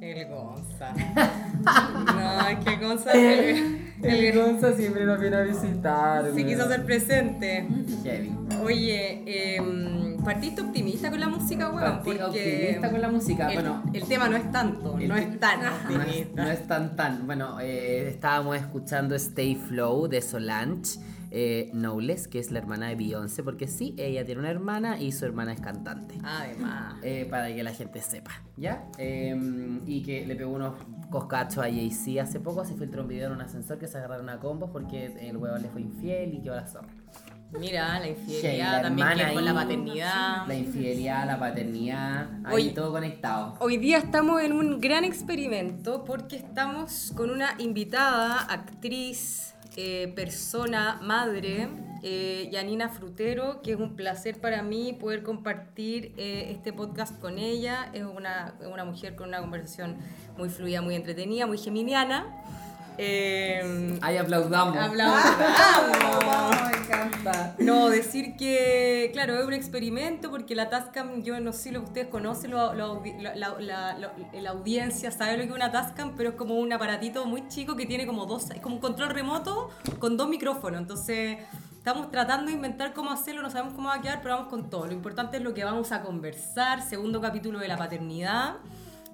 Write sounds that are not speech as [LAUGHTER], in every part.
El Gonza. [LAUGHS] No, es que Gonza el, El Gonza siempre nos viene a visitar. se quiso hacer presente. Heavy. Oye, em, partiste optimista con la música, weón, Partí porque optimista con la música. el, bueno, el tema no es tanto, no es tan no es, optimista. no es tan tan. Bueno, eh, estábamos escuchando Stay Flow de Solange eh, Knowles, que es la hermana de Beyoncé, porque sí, ella tiene una hermana y su hermana es cantante. Además. Eh, para que la gente sepa, ¿ya? Eh, y que le pegó unos coscachos a Jay-Z hace poco, se filtró un video en un ascensor que se agarraron a combos porque el huevo le fue infiel y quedó la zorra. Mira, la infidelidad la también que con la paternidad. La infidelidad, la paternidad, ahí Oye. todo conectado. Hoy día estamos en un gran experimento porque estamos con una invitada, actriz, eh, persona, madre, eh, Yanina Frutero, que es un placer para mí poder compartir eh, este podcast con ella. Es una, una mujer con una conversación muy fluida, muy entretenida, muy geminiana. Eh, Ahí aplaudamos. hablamos. me encanta. No, decir que, claro, es un experimento porque la Tascam, yo no sé si lo que ustedes conocen, lo- la, la- la- lo- la audiencia sabe lo que es una Tascam, pero es como un aparatito muy chico que tiene como dos, es como un control remoto con dos micrófonos. Entonces, estamos tratando de inventar cómo hacerlo, no sabemos cómo va a quedar, pero vamos con todo. Lo importante es lo que vamos a conversar, segundo capítulo de la paternidad.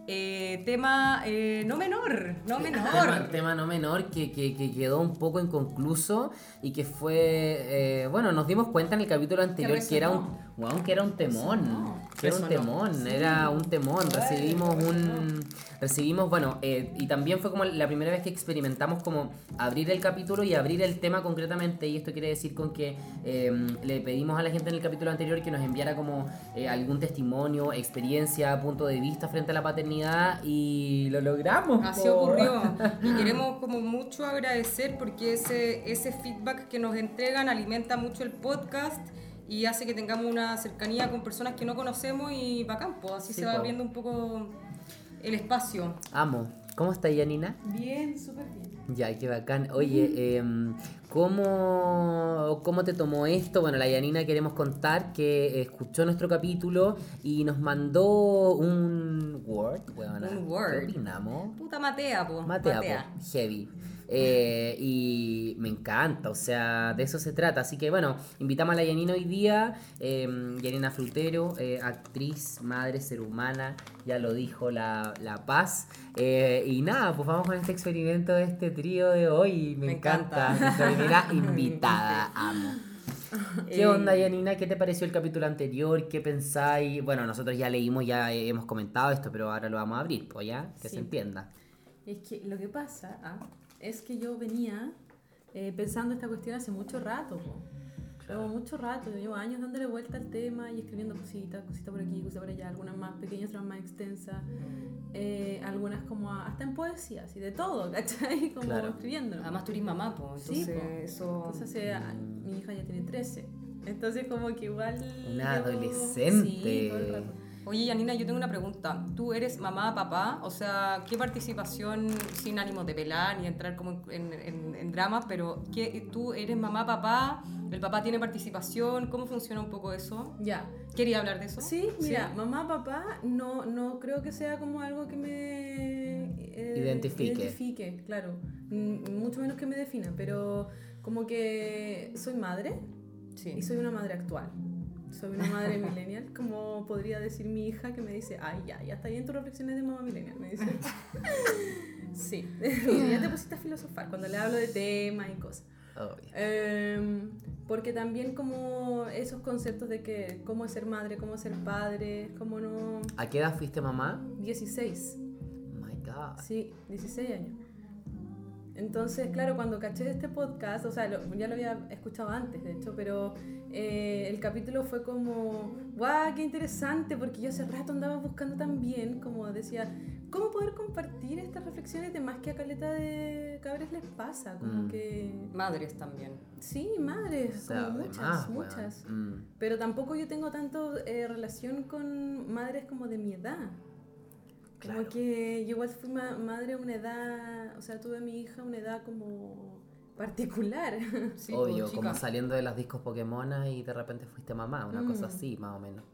Eh, tema eh, no menor, no menor. Tema, tema no menor que, que- que quedó un poco inconcluso y que fue, eh, bueno, nos dimos cuenta en el capítulo anterior que, era un, weón, que era un temón, que era un temón, era un temón, recibimos un, recibimos, bueno, eh, y también fue como la primera vez que experimentamos como abrir el capítulo y abrir el tema concretamente y esto quiere decir con que eh, le pedimos a la gente en el capítulo anterior que nos enviara como eh, algún testimonio, experiencia, punto de vista frente a la paternidad y lo logramos. Así po. ocurrió. [LAUGHS] Y queremos como mucho agradecer porque ese, ese feedback que nos entregan alimenta mucho el podcast y hace que tengamos una cercanía con personas que no conocemos y bacán, pues así Sí, se va po. abriendo un poco el espacio. Amo. ¿Cómo está Yanina? Bien, súper bien. Ya, qué bacán. Oye, em, ¿cómo, ¿cómo te tomó esto? Bueno, la Yanina queremos contar que escuchó nuestro capítulo y nos mandó un Word. weona. Un Word. ¿Qué opinamos? Puta Matea, pues. Matea, po, heavy. Eh, y me encanta, o sea, de eso se trata. Así que bueno, invitamos a la Yanina hoy día. eh, Yanina Frutero, eh, actriz, madre, ser humana, ya lo dijo la, la Paz. Eh, y nada, pues vamos con este experimento de este trío de hoy. Me, Me encanta. encanta. Nuestra primera [LAUGHS] invitada, amo. ¿Qué onda, Yanina? ¿Qué te pareció el capítulo anterior? ¿Qué pensáis? Bueno, nosotros ya leímos, ya hemos comentado esto, pero ahora lo vamos a abrir, pues ya, que se entienda. Es que lo que pasa ah, es que yo venía eh, pensando esta cuestión hace mucho rato. po. Llevo mucho rato, llevo años dándole vuelta al tema y escribiendo cositas, cositas por aquí, cositas por allá, algunas más pequeñas, otras más extensas, eh, algunas como a- hasta en poesía, así de todo, [LAUGHS] ¿cachai? Como Claro. escribiendo. Además tú eres mamá, pues. Sí, Entonces, po. eso... Entonces, eh, mi hija ya tiene 13. Entonces, como que igual. Una llevo- adolescente. Sí, todo el rato. Oye, Yanina, yo tengo una pregunta. ¿Tú eres mamá, papá? O sea, ¿qué participación, sin ánimo de pelar ni entrar como en, en, en dramas, pero ¿qué, tú eres mamá, papá? ¿El papá tiene participación? ¿Cómo funciona un poco eso? Ya. ¿Quería hablar de eso? Sí, mira, mamá, papá, no, no creo que sea como algo que me eh, Identifique. identifique, claro. Mm, Mucho menos que me defina, pero como que soy madre Sí. y soy una madre actual. Soy una madre millennial, como podría decir mi hija que me dice, ay, ya, ya está bien tus reflexiones de mamá millennial, me dice. [LAUGHS] sí, [LAUGHS] ya te pusiste a filosofar cuando le hablo de temas y cosas. Obvio. Em, porque también como esos conceptos de que cómo es ser madre, cómo es ser padre, cómo no... ¿A qué edad fuiste mamá? 16, Oh my God. sí, 16 años. Entonces, claro, cuando caché este podcast, o sea, lo- ya lo había escuchado antes, de hecho, pero eh, el capítulo fue como, guau, qué interesante, porque yo hace rato andaba buscando también, como decía, cómo poder compartir estas reflexiones de más que a caleta de cabres les pasa, como Mm. que, Madres también. sí, madres, O sea, como muchas, weón. muchas. Mm. Pero tampoco yo tengo tanto eh, relación con madres como de mi edad. Como Claro. que yo igual fui ma- madre a una edad, o sea, tuve a mi hija a una edad como particular. [LAUGHS] Sí, Obvio, pues, como saliendo de las discos Pokémon y de repente fuiste mamá, una Mm. cosa así, más o menos.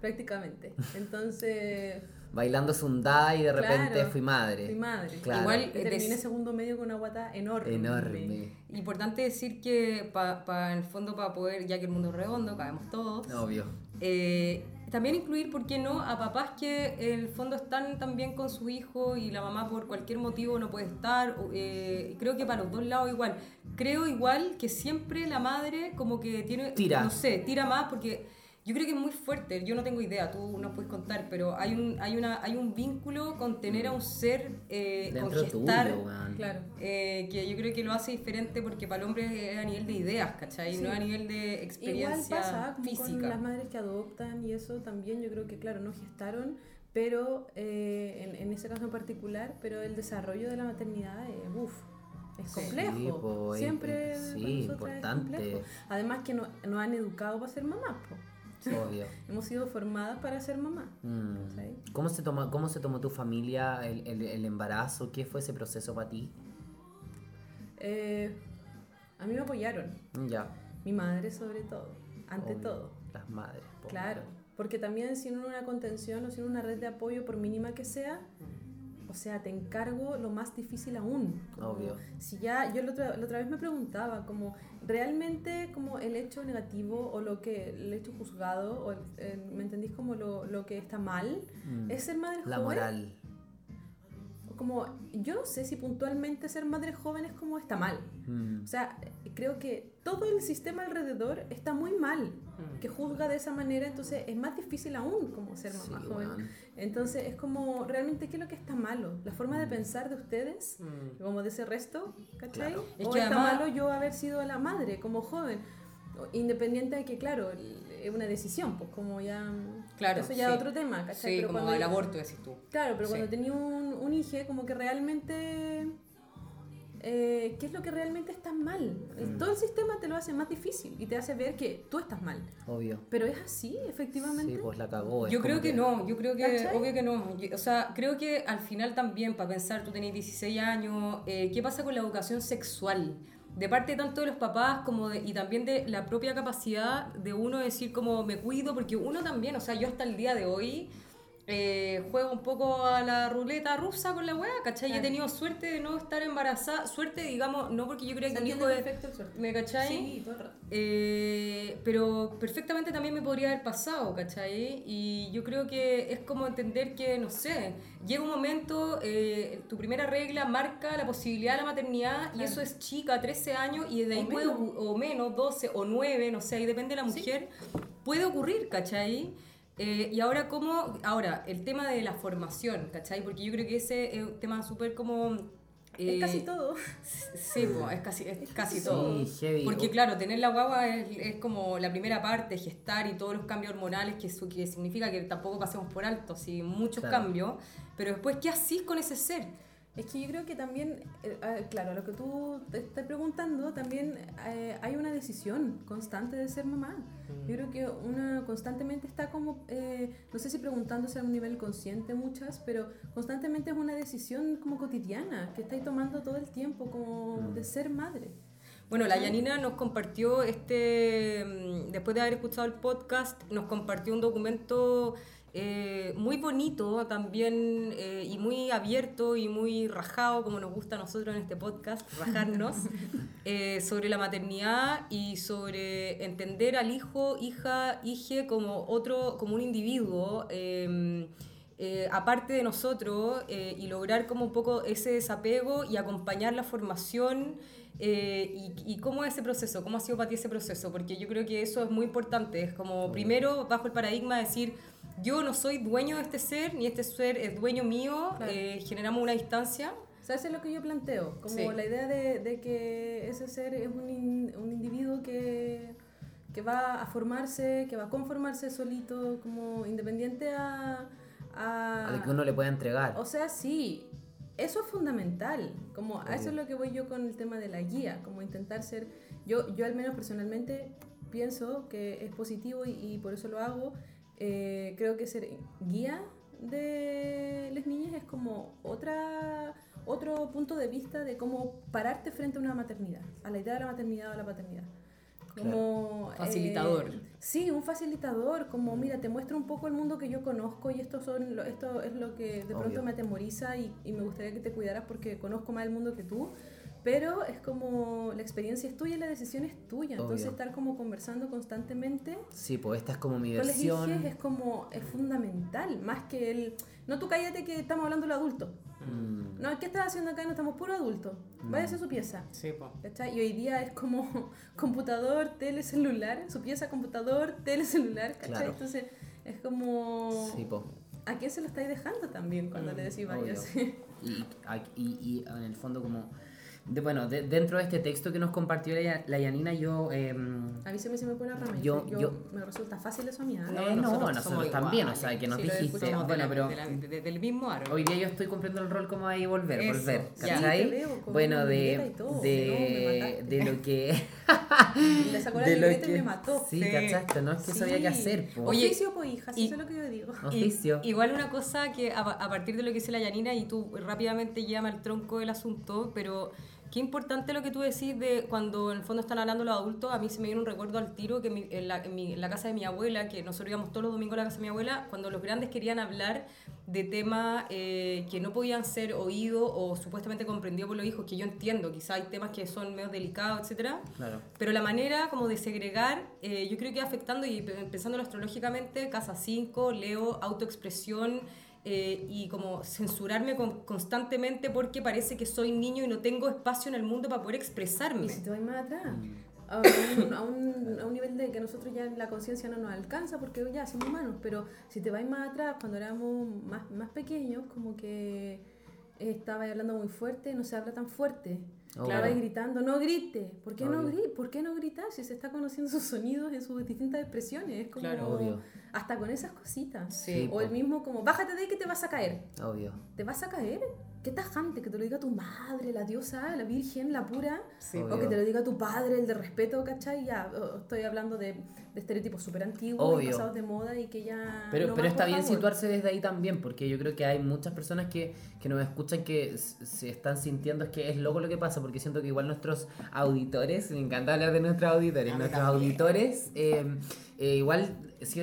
prácticamente. Entonces, [LAUGHS] Bailando Sundai y de repente Claro, fui madre. fui madre. Claro. Igual- Y terminé segundo medio con una guata enorme. Enorme. Importante decir que para en el fondo para poder, ya que el mundo es redondo, cabemos todos, Obvio. eh, también incluir, ¿por qué no?, a papás que en el fondo están también con su hijo y la mamá por cualquier motivo no puede estar. eh, creo que para los dos lados igual. Creo igual que siempre la madre como que tiene, Tira. no sé, tira más porque yo creo que es muy fuerte. Yo no tengo idea, tú nos puedes contar, pero hay un, hay una, hay un vínculo con tener a un ser, eh, con gestar. tuyo. Claro. Eh, que yo creo que lo hace diferente porque para el hombre es a nivel de ideas, ¿cachai? Sí. No a nivel de Igual experiencia pasa como con física. las madres que adoptan y eso también yo creo que claro no gestaron pero eh, en, en ese caso en particular pero el desarrollo de la maternidad es uf, es complejo Sí, po, es- siempre es- para sí, nosotras es importante. complejo. además que no- nos han educado para ser mamás po. Obvio. hemos sido formadas para ser mamá Mm. ¿Cómo, se toma, ¿Cómo se tomó tu familia el, el, el embarazo? ¿Qué fue ese proceso para ti? Eh, a mí me apoyaron Ya. mi madre sobre todo ante obvio. todo Las madres. Claro, porque también sin una contención o sin una red de apoyo, por mínima que sea, o sea, te encargo lo más difícil aún. Obvio. Si ya, yo la otra, la otra vez me preguntaba, como, ¿realmente como el hecho negativo o lo que, el hecho juzgado, o el- el- ¿me entendís como lo, lo que está mal? Mm. ¿Es ser madre La joven? moral. O Como, yo no sé si puntualmente ser madre joven es como está mal. Mm. O sea, creo que todo el sistema alrededor está muy mal, Mm. que juzga de esa manera, entonces es más difícil aún como ser mamá Sí, joven. Entonces es como, realmente, ¿qué es lo que está malo? La forma de pensar de ustedes, Mm. como de ese resto, ¿cachai? Claro. Es o que está además- malo yo haber sido la madre como joven, independiente de que, claro, es una decisión, pues como ya... Claro, Eso ya sí. es otro tema, ¿cachai? Sí, Pero como cuando- el aborto, decís tú. Claro, pero Sí. cuando tenía un, un hijo, como que realmente... eh, ¿Qué es lo que realmente está mal? El- Mm. Todo el sistema te lo hace más difícil y te hace ver que tú estás mal. Obvio. Pero es así, efectivamente. Sí, pues la cagó. Yo creo que no, yo creo que, ¿Cachai? obvio que no. Yo- o sea, creo que al final también, para pensar, tú tenés 16 años, eh, ¿qué pasa con la educación sexual? De parte tanto de los papás como de, y también de la propia capacidad de uno decir como me cuido, porque uno también, o sea, yo hasta el día de hoy eh, juego un poco a la ruleta rusa con la weá, ¿cachai? Y He Claro. tenido suerte de no estar embarazada, suerte digamos, no porque yo crea Se que un hijo de... perfecto el suerte. ¿Me cachai? Sí, todo el rato. Eh, pero perfectamente también me podría haber pasado, ¿cachai? Y yo creo que es como entender que, no sé, llega un momento, eh, tu primera regla marca la posibilidad de la maternidad y Claro. eso es chica, 13 años, y de ahí O puede, menos. o menos, 12 o 9, no sé, ahí depende de la Sí. mujer, puede ocurrir, ¿cachai? Eh, y ahora, ¿cómo? Ahora, el tema de la formación, ¿cachai? Porque yo creo que ese es un tema súper como... Es eh, casi todo. Sí, po, es casi, es casi Sí, todo. heavy. Porque claro, tener la guagua es, es como la primera parte, gestar y todos los cambios hormonales que, su- que significa que tampoco pasemos por alto, sí, muchos Claro. cambios, pero después, ¿qué haces con ese ser? Es que yo creo que también, eh, claro, lo que tú te estás preguntando, también eh, hay una decisión constante de ser mamá. Yo creo que una constantemente está como, eh, no sé si preguntándose a un nivel consciente muchas, pero constantemente es una decisión como cotidiana que estáis tomando todo el tiempo, como de ser madre. Bueno, la Yanina nos compartió este, mm, después de haber escuchado el podcast, nos compartió un documento eh, muy bonito también eh, y muy abierto y muy rajado, como nos gusta a nosotros en este podcast, rajarnos, [LAUGHS] eh, sobre la maternidad y sobre entender al hijo, hija, hije como otro, como un individuo. eh, eh, aparte de nosotros y lograr como un poco ese desapego y acompañar la formación eh, y, y cómo es ese proceso, cómo ha sido para ti ese proceso, porque yo creo que eso es muy importante, es como primero bajo el paradigma de decir yo no soy dueño de este ser, ni este ser es dueño mío, Claro. eh, generamos una distancia O sea, eso es lo que yo planteo, como Sí. la idea de, de que ese ser es un, in- un individuo que, que va a formarse, que va a conformarse solito, como independiente a... a A lo que uno le pueda entregar. o sea, sí, eso es fundamental. Como a eso es lo que voy yo con el tema de la guía, como intentar ser, yo, yo al menos personalmente pienso que es positivo y, y por eso lo hago. Eh, creo que ser guía de las niñas es como otra otro punto de vista de cómo pararte frente a una maternidad, a la idea de la maternidad o la paternidad. Como, Facilitador. eh, sí, un facilitador, como mira, te muestro un poco el mundo que yo conozco y esto, son, lo- esto es lo que de pronto Obvio. me atemoriza y, y me gustaría que te cuidaras porque conozco más el mundo que tú. Pero es como la experiencia es tuya y la decisión es tuya. Entonces Obvio. estar como conversando constantemente Sí, pues esta es como mi con versión. hijas es como, es fundamental. Más que el, no tú cállate que estamos hablando de adultos. Mm, No, ¿qué estás haciendo acá? No estamos puro adultos. Váyase a su pieza. Sí. ¿Cachai? Y hoy día es como [LAUGHS] computador, tele, celular, su pieza, computador, tele, celular, ¿cachai? Claro. Entonces es como... sí, po. ¿A quién se lo estáis dejando también cuando le decís váyase? [LAUGHS] Y, y, y en el fondo como... de- bueno, de- dentro de este texto que nos compartió la, la Yanina, yo... em, A mí se me, se me pone la rama. Yo- Yo, yo- me resulta fácil eso a mí. ¿ah? No, no, nosotros, somos también, o sea, que nos Sí, dijiste, de bueno, la- pero de la- de- de- del mismo hoy día yo estoy cumpliendo el rol como ahí volver, Eso, volver. ¿cachai? Sí, te veo con bueno, de, todo, de, de lo que... [LAUGHS] Le sacó la de lo libreta y que- me mató. Sí, Sí. ¿cachaste? No es que eso había que hacer, po. Oye, Oficio, pues hija, y- eso es lo que yo digo. Y- Oficio. igual una cosa que a, a partir de lo que dice la Yanina y tú rápidamente llama al tronco del asunto, pero qué importante lo que tú decís de cuando en el fondo están hablando los adultos, a mí se me viene un recuerdo al tiro que mi- en, la, en mi- en la casa de mi abuela, que nosotros íbamos todos los domingos a la casa de mi abuela, cuando los grandes querían hablar de temas eh, que no podían ser oídos o supuestamente comprendidos por los hijos, que yo entiendo, quizá hay temas que son medio delicados, etcétera, Claro. pero la manera como de segregar, eh, yo creo que afectando y pe- pensándolo astrológicamente, casa 5, Leo, autoexpresión eh, y como censurarme con- constantemente porque parece que soy niño y no tengo espacio en el mundo para poder expresarme. Y si te vas más atrás, Mm. a un, a, un, a un nivel de que nosotros ya la conciencia no nos alcanza porque ya somos humanos, pero si te vas más atrás, cuando éramos más, más pequeños, como que estaba hablando muy fuerte, no se habla tan fuerte. Obvio. Estabais gritando, no grite. ¿Por qué no, Obvio. gri ¿Por qué no gritar si se está conociendo sus sonidos en sus distintas expresiones? Es como Claro. Obvio. hasta con esas cositas. Sí, o el mismo como, bájate de ahí que te vas a caer. Obvio. ¿Te vas a caer? Qué tajante que te lo diga tu madre, la diosa, la virgen, la pura. Sí, Obvio. O que te lo diga tu padre, el de respeto, ¿cachai? Ya, estoy hablando de, de estereotipos súper antiguos y pasados de moda y que ya... Pero, no pero está bien favor. situarse desde ahí también, porque yo creo que hay muchas personas que, que nos escuchan que se están sintiendo es que es loco lo que pasa, porque siento que igual nuestros auditores, me encanta hablar de nuestros auditores, nuestros también. auditores, eh, eh, igual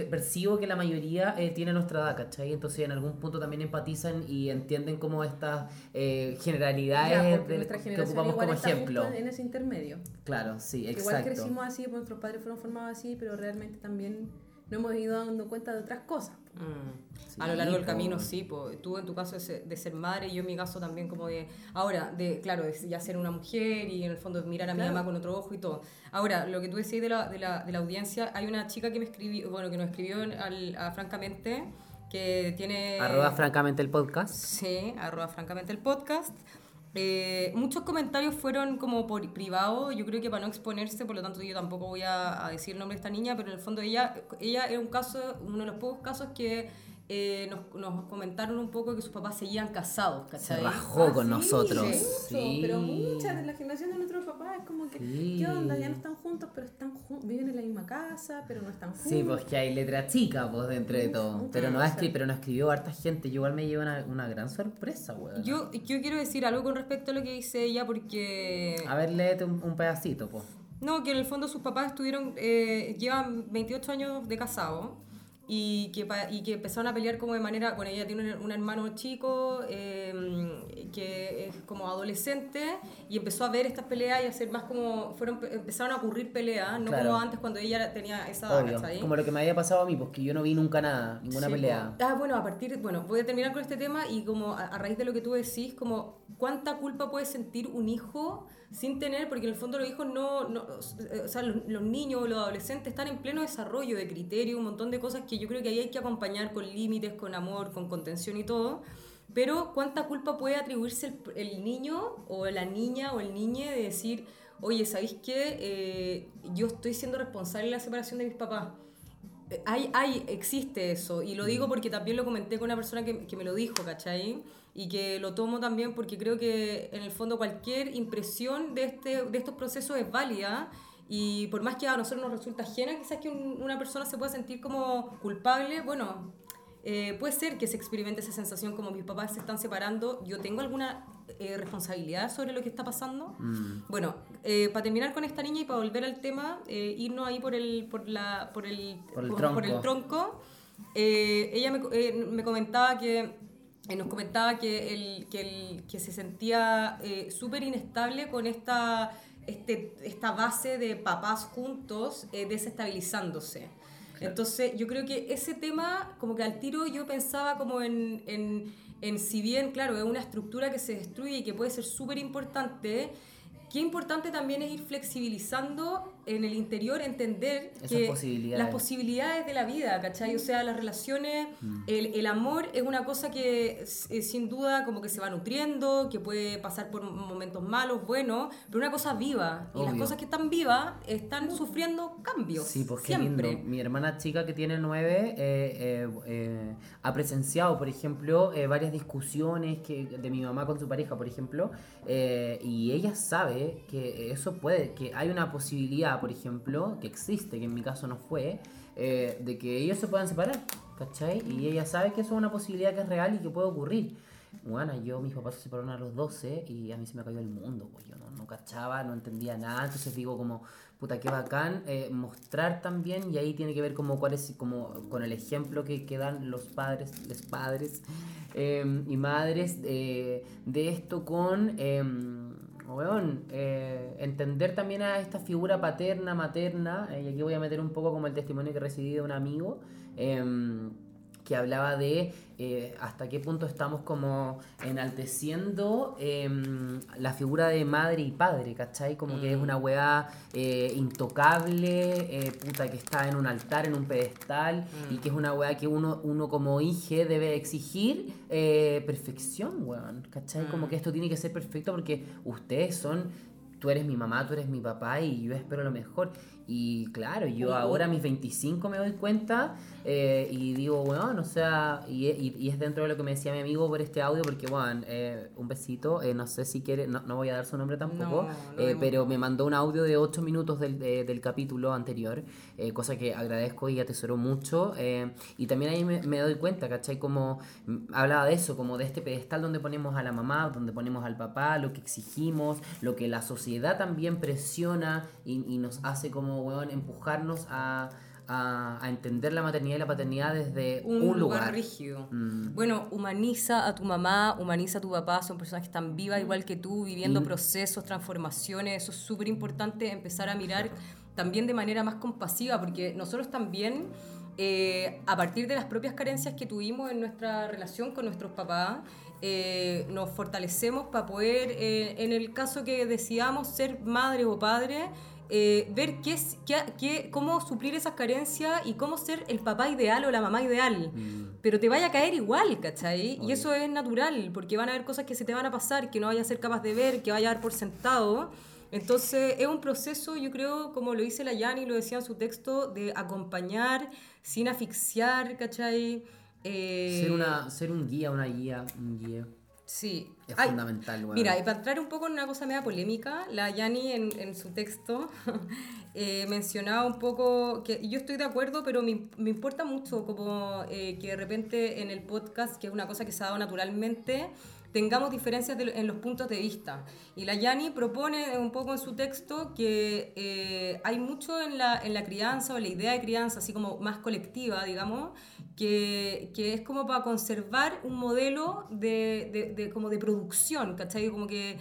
percibo que la mayoría eh, tiene nuestra edad, ¿cachai? Entonces en algún punto también empatizan y entienden como estas eh, generalidades Ya, del- nuestra que ocupamos como ejemplo. en ese intermedio. Claro, sí, Que Igual exacto. crecimos así, pues nuestros padres fueron formados así, pero realmente también no hemos ido dando cuenta de otras cosas. Mm. Sí, a lo largo del camino, sí. po. Tú en tu caso de ser, de ser madre y yo en mi caso también como de... Ahora, de claro, de ya ser una mujer y en el fondo mirar a mi Claro. mamá con otro ojo y todo. Ahora, lo que tú decías de la, de la, de la audiencia, hay una chica que me escribió, bueno, que nos escribió al, a Francamente, que tiene... Arroba francamente el podcast. Sí, arroba francamente el podcast. Eh, muchos comentarios fueron como por privado, yo creo que para no exponerse, por lo tanto yo tampoco voy a, a decir el nombre de esta niña, pero en el fondo ella, ella era un caso, uno de los pocos casos que eh, nos, nos comentaron un poco que sus papás seguían casados, Se ¿cachai? rajó Ah, con sí, nosotros. mucho, Sí. Pero muchas de la generación de nuestros papás es como que, Sí. ¿qué onda? Ya no están juntos, pero están viven en la misma casa, pero no están juntos. Sí, pues que hay letra chica, pues, dentro de todo. Pero no, escri pero no escribió harta gente. Yo igual me llevo una, una gran sorpresa, weón. Yo, yo quiero decir algo con respecto a lo que dice ella porque... A ver, léete un, un pedacito, pues. No, que en el fondo sus papás estuvieron, eh, llevan 28 años de casado y que, y que empezaron a pelear como de manera, bueno, ella tiene un, un hermano chico eh, que es como adolescente y empezó a ver estas peleas y a hacer más como, fueron, empezaron a ocurrir peleas, no Claro. como antes cuando ella tenía esa edad. Como lo que me había pasado a mí, pues que yo no vi nunca nada, ninguna Sí, pelea. po. Ah, bueno, a partir, bueno, voy a terminar con este tema y como a, a raíz de lo que tú decís, como cuánta culpa puede sentir un hijo sin tener, porque en el fondo los hijos no, no o sea, los, los niños o los adolescentes están en pleno desarrollo de criterio, un montón de cosas que yo creo que ahí hay que acompañar con límites, con amor, con contención y todo. pero cuánta culpa puede atribuirse el, el niño o la niña o el niñe de decir, oye, ¿sabéis qué? Eh, yo estoy siendo responsable de la separación de mis papás. Eh, Hay, hay, existe eso, y lo digo porque también lo comenté con una persona que, que me lo dijo, ¿cachai? Y que lo tomo también porque creo que en el fondo cualquier impresión de, este, de estos procesos es válida y por más que a nosotros nos resulta ajena, quizás que un- una persona se pueda sentir como culpable, bueno, eh, puede ser que se experimente esa sensación como mis papás se están separando, yo tengo alguna eh, responsabilidad sobre lo que está pasando. Mm. Bueno, eh, para terminar con esta niña y para volver al tema, eh, irnos ahí por el, por la, por el, Por el por el tronco. tronco, eh, ella me, eh, me comentaba que nos comentaba que, el, que, el, que se sentía súper inestable con esta, este, esta base de papás juntos eh, desestabilizándose. Entonces yo creo que ese tema, como que al tiro yo pensaba como en, en, en si bien, claro, es una estructura que se destruye y que puede ser súper importante, qué importante también es ir flexibilizando en el interior, entender Esas que posibilidades. las posibilidades de la vida, ¿cachai? O sea, las relaciones, Mm. el, el amor es una cosa que eh, sin duda como que se va nutriendo, que puede pasar por momentos malos, buenos, pero una cosa viva. Y las cosas que están vivas están sufriendo cambios. Sí, pues qué siempre. lindo. Mi hermana chica que tiene nueve eh, eh, ha presenciado, por ejemplo, varias discusiones que, de mi mamá con su pareja, por ejemplo, y ella sabe que eso puede, que hay una posibilidad, por ejemplo, que existe, que en mi caso no fue, eh, de que ellos se puedan separar, ¿cachai? Y ella sabe que eso es una posibilidad que es real y que puede ocurrir. Bueno, yo, mis papás se separaron a los 12 y a mí se me cayó el mundo, pues yo no, no cachaba, no entendía nada, entonces digo como, puta, qué bacán eh, mostrar también y ahí tiene que ver como cuál es, como con el ejemplo que, que dan los padres, los padres eh, y madres eh, de esto con... Weón, eh, entender también a esta figura paterna, materna, eh, y aquí voy a meter un poco como el testimonio que recibí de un amigo, em, que hablaba de eh, hasta qué punto estamos como enalteciendo em, la figura de madre y padre, ¿cachai? Como que es una weá eh, intocable, eh, puta, que está en un altar, en un pedestal, y que es una weá que uno, uno como hijo debe exigir perfección, weón, ¿cachai? Como que esto tiene que ser perfecto porque ustedes son tú eres mi mamá, tú eres mi papá y yo espero lo mejor. Y claro, yo ahora a mis 25 me doy cuenta eh, y digo, bueno, o sea, y, y- y es dentro de lo que me decía mi amigo por este audio, porque, bueno, eh, un besito, eh, no sé si quiere, no, no voy a dar su nombre tampoco, No, eh, pero me mandó un audio de 8 minutos del, de- del capítulo anterior, eh, cosa que agradezco y atesoro mucho. y también ahí me, me doy cuenta, ¿cachai? Como mm, hablaba de eso, como de este pedestal donde ponemos a la mamá, donde ponemos al papá, lo que exigimos, lo que la sociedad también presiona y, y nos hace como, weón, empujarnos a, a- a entender la maternidad y la paternidad desde un, un, lugar, rígido. Mm. Bueno, humaniza a tu mamá, humaniza a tu papá, son personas que están vivas igual que tú, viviendo Y- procesos, transformaciones, eso es súper importante empezar a mirar también de manera más compasiva, porque nosotros también, eh, a partir de las propias carencias que tuvimos en nuestra relación con nuestros papás, eh, nos fortalecemos para poder, eh, en el caso que decidamos ser madre o padre, eh, ver qué es, qué, qué- cómo suplir esas carencias y cómo ser el papá ideal o la mamá ideal. Pero te vaya a caer igual, ¿cachai? Y eso es natural, porque van a haber cosas que se te van a pasar, que no vayas a ser capaz de ver, que vaya a dar por sentado. Entonces es un proceso, yo creo, como lo dice la Yani, lo decía en su texto, de acompañar sin asfixiar, ¿cachai? Eh, Ser, una, ser un guía, una guía, un guía. Sí. Es Ay, fundamental, weón. Mira, y para entrar un poco en una cosa media polémica, la Yani en, en su texto [LAUGHS] eh, mencionaba un poco que yo estoy de acuerdo, pero me, me importa mucho como eh, que de repente en el podcast, que es una cosa que se ha dado naturalmente, tengamos diferencias de en los puntos de vista. Y la Yani propone un poco en su texto que eh, hay mucho en la, en la crianza o la idea de crianza, así como más colectiva, digamos, que, que es como para conservar un modelo de, de, de- como de producción, ¿cachai? Como que,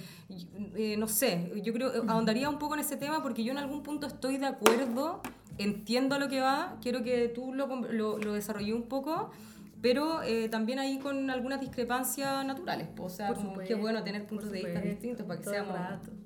eh, no sé, yo creo, ahondaría un poco en ese tema porque yo en algún punto estoy de acuerdo, entiendo lo que va, quiero que tú lo, lo, lo desarrolles un poco, pero eh, también ahí con algunas discrepancias naturales. po. O sea, como supuesto, qué bueno tener puntos de vista distintos para que seamos...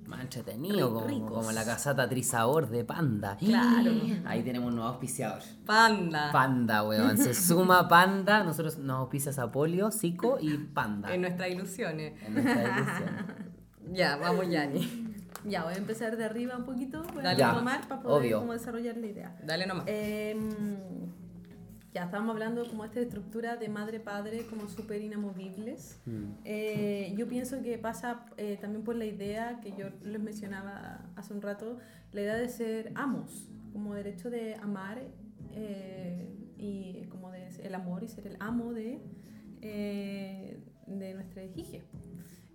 Más entretenido, Ri- como, como la casata Trisabor de Panda. [LAUGHS] Claro. Ahí tenemos un nuevo auspiciador. Panda. Panda, weón. Se [LAUGHS] suma Panda. Nosotros nos auspicias Apolio, Zico y Panda. En nuestras ilusiones. En nuestra edición. [LAUGHS] Ya, vamos, Yani. Ya, voy a empezar de arriba un poquito, voy a tomar para poder como desarrollar la idea. Dale nomás. Em, ya estábamos hablando como esta estructura de madre-padre como súper inamovibles. Mm. Eh, yo pienso que pasa eh, también por la idea que yo les mencionaba hace un rato, la idea de ser amos, como derecho de amar eh, y como de ser el amor y ser el amo de, eh, de nuestra hija.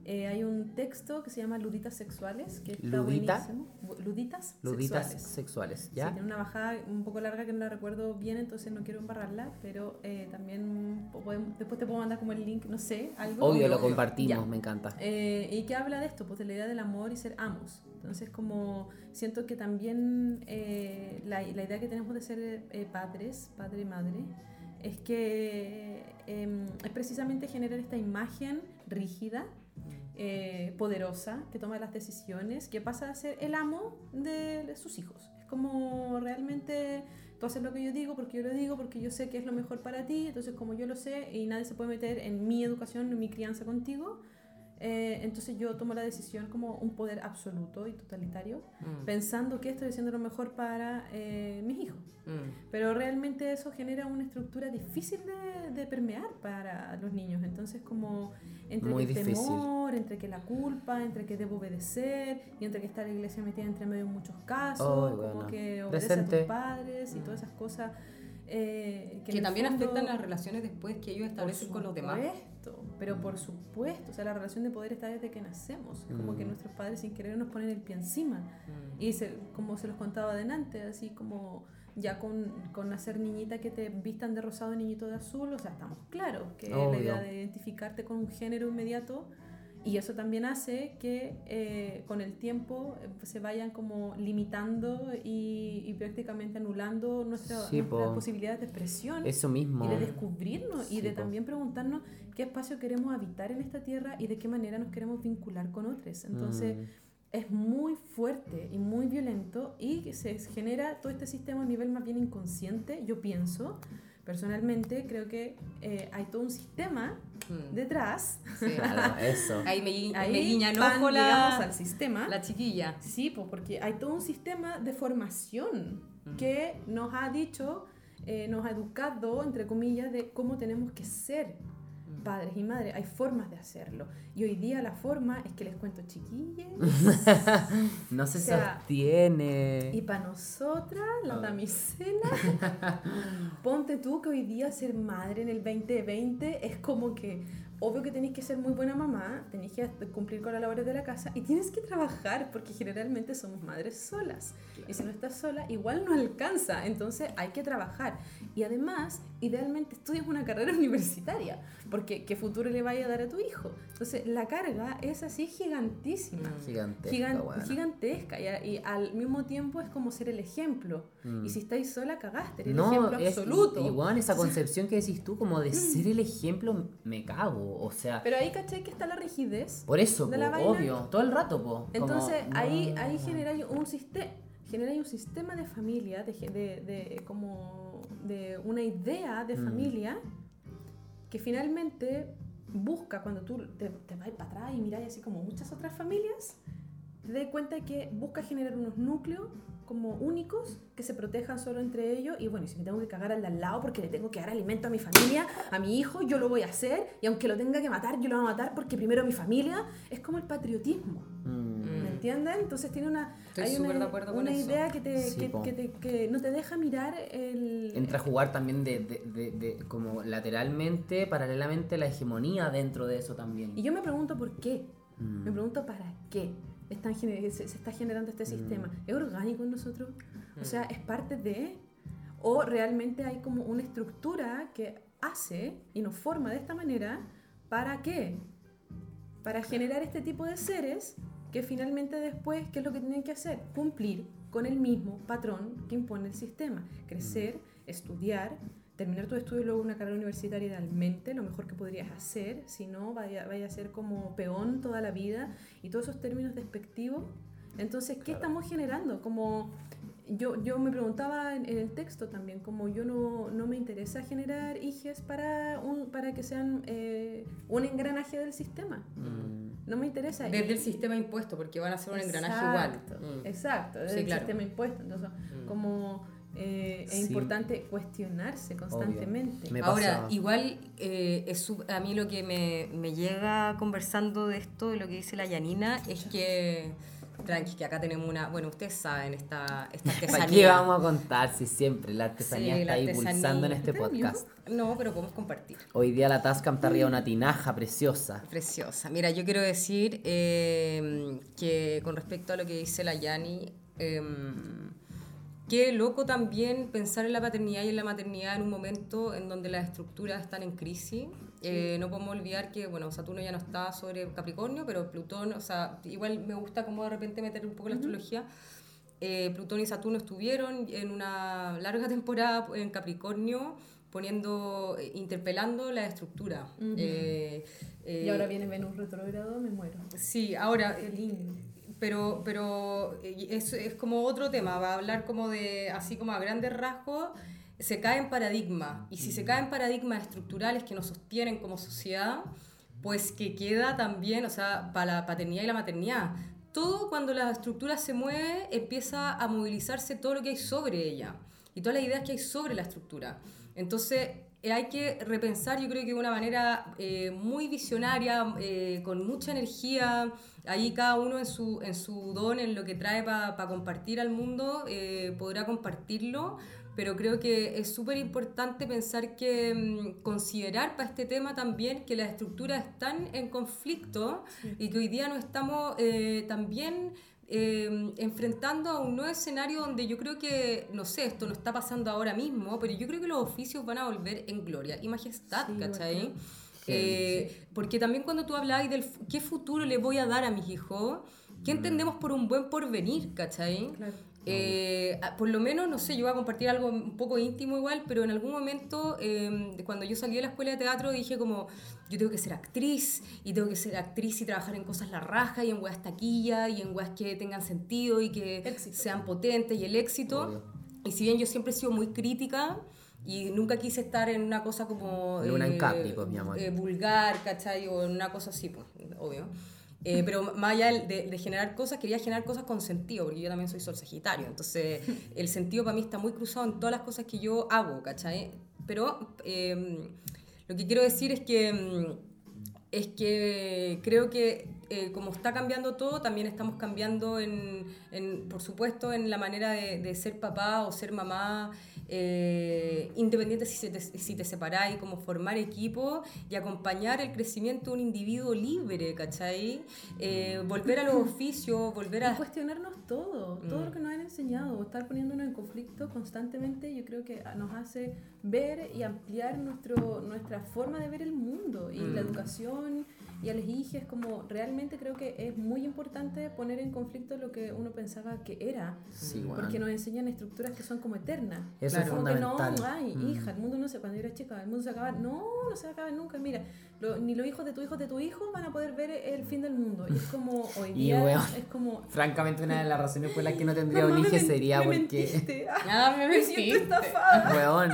Eh, hay un texto que se llama Luditas Sexuales, que está ¿Ludita? buenísimo. Bu- Luditas, Luditas Sexuales. sexuales, Sí, ¿ya? tiene una bajada un poco larga que no la recuerdo bien, entonces no quiero embarrarla, pero eh, también po- podemos- después te puedo mandar como el link, no sé, algo. Obvio, lo compartimos, Ya. me encanta. Eh, y que habla de esto, pues de la idea del amor y ser amos. Entonces, como siento que también eh, la, la idea que tenemos de ser eh, padres, padre y madre, es que eh, es precisamente generar esta imagen rígida, eh, poderosa, que toma las decisiones, que pasa a ser el amo de sus hijos. Es como realmente tú haces lo que yo digo porque yo lo digo, porque yo sé que es lo mejor para ti, entonces como yo lo sé y nadie se puede meter en mi educación, en mi crianza contigo, eh, entonces yo tomo la decisión como un poder absoluto y totalitario, Mm, pensando que estoy haciendo lo mejor para eh, mis hijos. mm. Pero realmente eso genera una estructura difícil de, de permear para los niños. Entonces como entre Muy que el temor, entre que la culpa, entre que debo obedecer y entre que está la iglesia metida entre medio en muchos casos, Ay, como buena. que obedece a tus padres y todas esas cosas. Eh, Que, el también fondo- afectan las relaciones después que ellos establecen con los demás. supuesto, Pero por supuesto, o sea, la relación de poder está desde que nacemos. Es como que Mm. nuestros padres sin querer nos ponen el pie encima. Mm. Y se- como se los contaba adelante, así como ya con, con nacer niñita que te vistan de rosado y niñito de azul, o sea, estamos claros que la idea de identificarte con un género inmediato y eso también hace que eh, con el tiempo eh, se vayan como limitando y, y prácticamente anulando nuestra- Sí, nuestras po. posibilidades de expresión Eso mismo. y de descubrirnos y de po. también preguntarnos qué espacio queremos habitar en esta tierra y de qué manera nos queremos vincular con otros. Entonces Mm. es muy fuerte y muy violento y se genera todo este sistema a nivel más bien inconsciente, yo pienso. Personalmente creo que eh, hay todo un sistema Mm. detrás. Sí. Claro, eso. [LAUGHS] Ahí me, Ahí me guiña el van, ojo digamos, la, al sistema. la chiquilla. Sí, pues porque hay todo un sistema de formación que nos ha dicho, eh, nos ha educado, entre comillas, de cómo tenemos que ser padres y madres. Hay formas de hacerlo. Y hoy día la forma es que les cuento chiquillas. [LAUGHS] No se O sea, sostiene. Y para nosotras, la damisela, [LAUGHS] ponte tú que hoy día ser madre en el 2020 es como que, obvio que tenéis que ser muy buena mamá, tenéis que cumplir con las labores de la casa y tienes que trabajar porque generalmente somos madres solas. Y si no estás sola, igual no alcanza, entonces hay que trabajar. Y además, idealmente estudias una carrera [LAUGHS] universitaria, porque ¿qué futuro le vaya a dar a tu hijo? Entonces, la carga es así gigantísima. Gigantesca, Gigan- weona. gigantesca y, a- y al mismo tiempo es como ser el ejemplo. Mm. Y si estáis sola, cagaste, eres el No, ejemplo es, absoluto. igual esa [LAUGHS] concepción que decís tú, como de ser el ejemplo, me cago. O sea, Pero ahí caché que está la rigidez. por eso, de po, la obvio, todo el rato, po. como, Entonces ahí, no. ahí generáis un sistema generáis un sistema de familia, de, de, de- como de una idea de Mm. familia que finalmente busca cuando tú te, te vas para atrás y miráis así como muchas otras familias, te das cuenta que busca generar unos núcleos como únicos que se protejan solo entre ellos y bueno, si me tengo que cagar al de al lado porque le tengo que dar alimento a mi familia, a mi hijo, yo lo voy a hacer y aunque lo tenga que matar, yo lo voy a matar porque primero mi familia, es como el patriotismo. Mm. ¿Me entienden? Entonces tiene una, Estoy hay una, de acuerdo con una eso. idea que, te, Sí, que, que te- que no te deja mirar el... Entra a jugar también de, de, de, de- como lateralmente, paralelamente la hegemonía dentro de eso también. Y yo me pregunto por qué. Mm. Me pregunto para qué están gener- se, se está generando este sistema. ¿Es orgánico en nosotros? O sea, ¿es parte de? ¿O realmente hay como una estructura que hace y nos forma de esta manera? ¿Para qué? Para generar este tipo de seres que finalmente después, ¿qué es lo que tienen que hacer? Cumplir con el mismo patrón que impone el sistema. Crecer, estudiar, terminar tu estudio y luego una carrera universitaria idealmente, lo mejor que podrías hacer, si no, vaya, vaya a ser como peón toda la vida y todos esos términos despectivos. Entonces, ¿qué estamos generando? Como yo, yo me preguntaba en, en el texto también, como yo no, no me interesa generar hijes para, un, para que sean eh, un engranaje del sistema. Mm. No me interesa. Desde el Y- sistema impuesto, porque van a ser un engranaje igual. Exacto, Mm. Exacto, desde Sí, el claro. sistema impuesto. Entonces, Mm. como eh, es Sí. importante cuestionarse constantemente. Me Ahora, igual eh, es su- a mí lo que me, me llega conversando de esto, de lo que dice la Yanina, es que, tranqui, que acá tenemos una, bueno, ustedes saben, esta, esta [LAUGHS] ¿Para artesanía. qué vamos a contar si siempre la artesanía Sí, está la ahí artesanía. pulsando en este ¿Está en podcast? No, pero podemos compartir. Hoy día la Tascam está arriba de una tinaja preciosa. Preciosa. Mira, yo quiero decir eh, que con respecto a lo que dice la Yani, eh, qué loco también pensar en la paternidad y en la maternidad en un momento en donde las estructuras están en crisis. Eh, no podemos olvidar que, bueno, Saturno ya no está sobre Capricornio, pero Plutón, o sea, igual me gusta como de repente meter un poco la astrología. Eh, Plutón y Saturno estuvieron en una larga [LAUGHS] temporada en Capricornio poniendo, eh, interpelando la estructura. Ujú. Eh, eh, y ahora viene Venus retrógrado, me muero. Sí, ahora, Qué lindo. pero, pero eh, es, es como otro tema, va a hablar como de, así como a grandes rasgos, se cae en paradigmas. Y si se caen paradigmas estructurales que nos sostienen como sociedad, pues que queda también, o sea, para la paternidad y la maternidad. Todo cuando la estructura se mueve, empieza a movilizarse todo lo que hay sobre ella y todas las ideas que hay sobre la estructura. Entonces, eh, hay que repensar, yo creo que de una manera eh, muy visionaria, eh, con mucha energía, ahí cada uno en su, en su don, en lo que trae para compartir al mundo, eh, podrá compartirlo, pero creo que es súper importante pensar que mm, considerar para este tema también que las estructuras están en conflicto y que hoy día nos estamos eh, también eh, enfrentando a un nuevo escenario donde yo creo que, no sé, esto no está pasando ahora mismo, pero yo creo que los oficios van a volver en gloria y majestad, Sí, ¿cachai? Eh, Porque también cuando tú hablabas del qué futuro le voy a dar a mis hijos, ¿qué entendemos por un buen porvenir, ¿cachai? Claro. Eh, a- por lo menos, no sé, yo voy a compartir algo un poco íntimo igual, pero en algún momento, eh, cuando yo salí de la escuela de teatro, dije como, yo tengo que ser actriz, y tengo que ser actriz y trabajar en cosas la raja, y en weas taquilla, y en weas que tengan sentido, y que Éxito. sean potentes, y el éxito. Obvio. Y si bien yo siempre he sido muy crítica, y nunca quise estar en una cosa como... En una en Capri, pues, mi amor. eh, vulgar, ¿cachai? O en una cosa así, pues, obvio. Eh, pero más allá de, de generar cosas, quería generar cosas con sentido, porque yo también soy sol sagitario. Entonces, [LAUGHS] el sentido para mí está muy cruzado en todas las cosas que yo hago, ¿cachai? Pero eh, lo que quiero decir es que, mm, es que creo que eh, como está cambiando todo, también estamos cambiando, en, en, por supuesto, en la manera de, de ser papá o ser mamá, eh, independiente si, te, si te separáis, como formar equipo y acompañar el crecimiento de un individuo libre, ¿cachai? Eh, volver a los oficios, volver Y a... cuestionarnos todo, todo Mm. lo que nos han enseñado, estar poniéndonos en conflicto constantemente, yo creo que nos hace ver y ampliar nuestro, nuestra forma de ver el mundo y la Mm. educación y a los hijos, como realmente creo que es muy importante poner en conflicto lo que uno pensaba que era, Sí, porque weón. nos enseñan estructuras que son como eternas. Eso Claro. es Como que no, fundamental. ay, Mm. hija, el mundo no se, cuando yo era chica, el mundo se acaba, no, no se acaba nunca, mira, lo- ni los hijos de tu hijo de tu hijo van a poder ver el fin del mundo. Y es como, [LAUGHS] hoy Y, día, weón, es como, Francamente, una de las razones por las que no [LAUGHS] tendría Mamá, un hijo sería me porque. mentiste. [LAUGHS] Ah, me Me siento mentiste. estafada. Weón,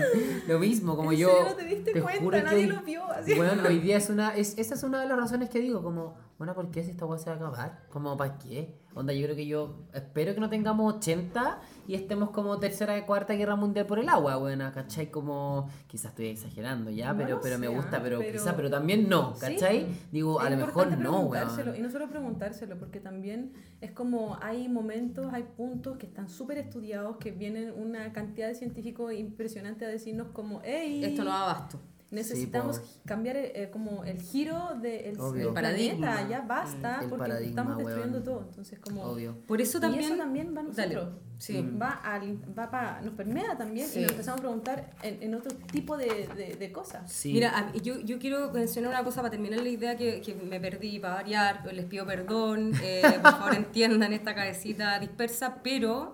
lo mismo, como ¿En yo. serio no te diste cuenta? juro que Nadie hoy- lo vio, así. Weón, hoy día es una. Es, esa es una de las razones que digo, como, bueno, ¿por qué si esta weá se va a acabar? Como, ¿para qué? Onda, yo creo que yo. Espero que no tengamos 80 y estemos como tercera y cuarta guerra mundial por el agua, weón, ¿cachai? Como. Quizás estoy exagerando ya, No pero, pero me sé, gusta, pero, pero- quizás, pero también no, Sí. ¿cachai? Digo, a lo mejor no, weón. Y no solo preguntárselo, porque también es como hay momentos, hay puntos que están súper estudiados, que vienen una cantidad de científicos impresionante a decirnos como, hey, Esto no da abasto. Necesitamos cambiar eh, como el giro del Paradigma. planeta, ya basta, El porque estamos destruyendo weón. todo. Entonces, como... Obvio. Por eso Y también... eso también va a Dale. nosotros. Sí. Mm. Va, al, va pa- nos permea también Sí. y nos empezamos a preguntar en, en otro tipo de, de, de cosas. Sí. Mira, a- yo, yo quiero mencionar una cosa para terminar la idea que, que me perdí, para variar, les pido perdón, eh, por favor [LAUGHS] entiendan esta cabecita dispersa, pero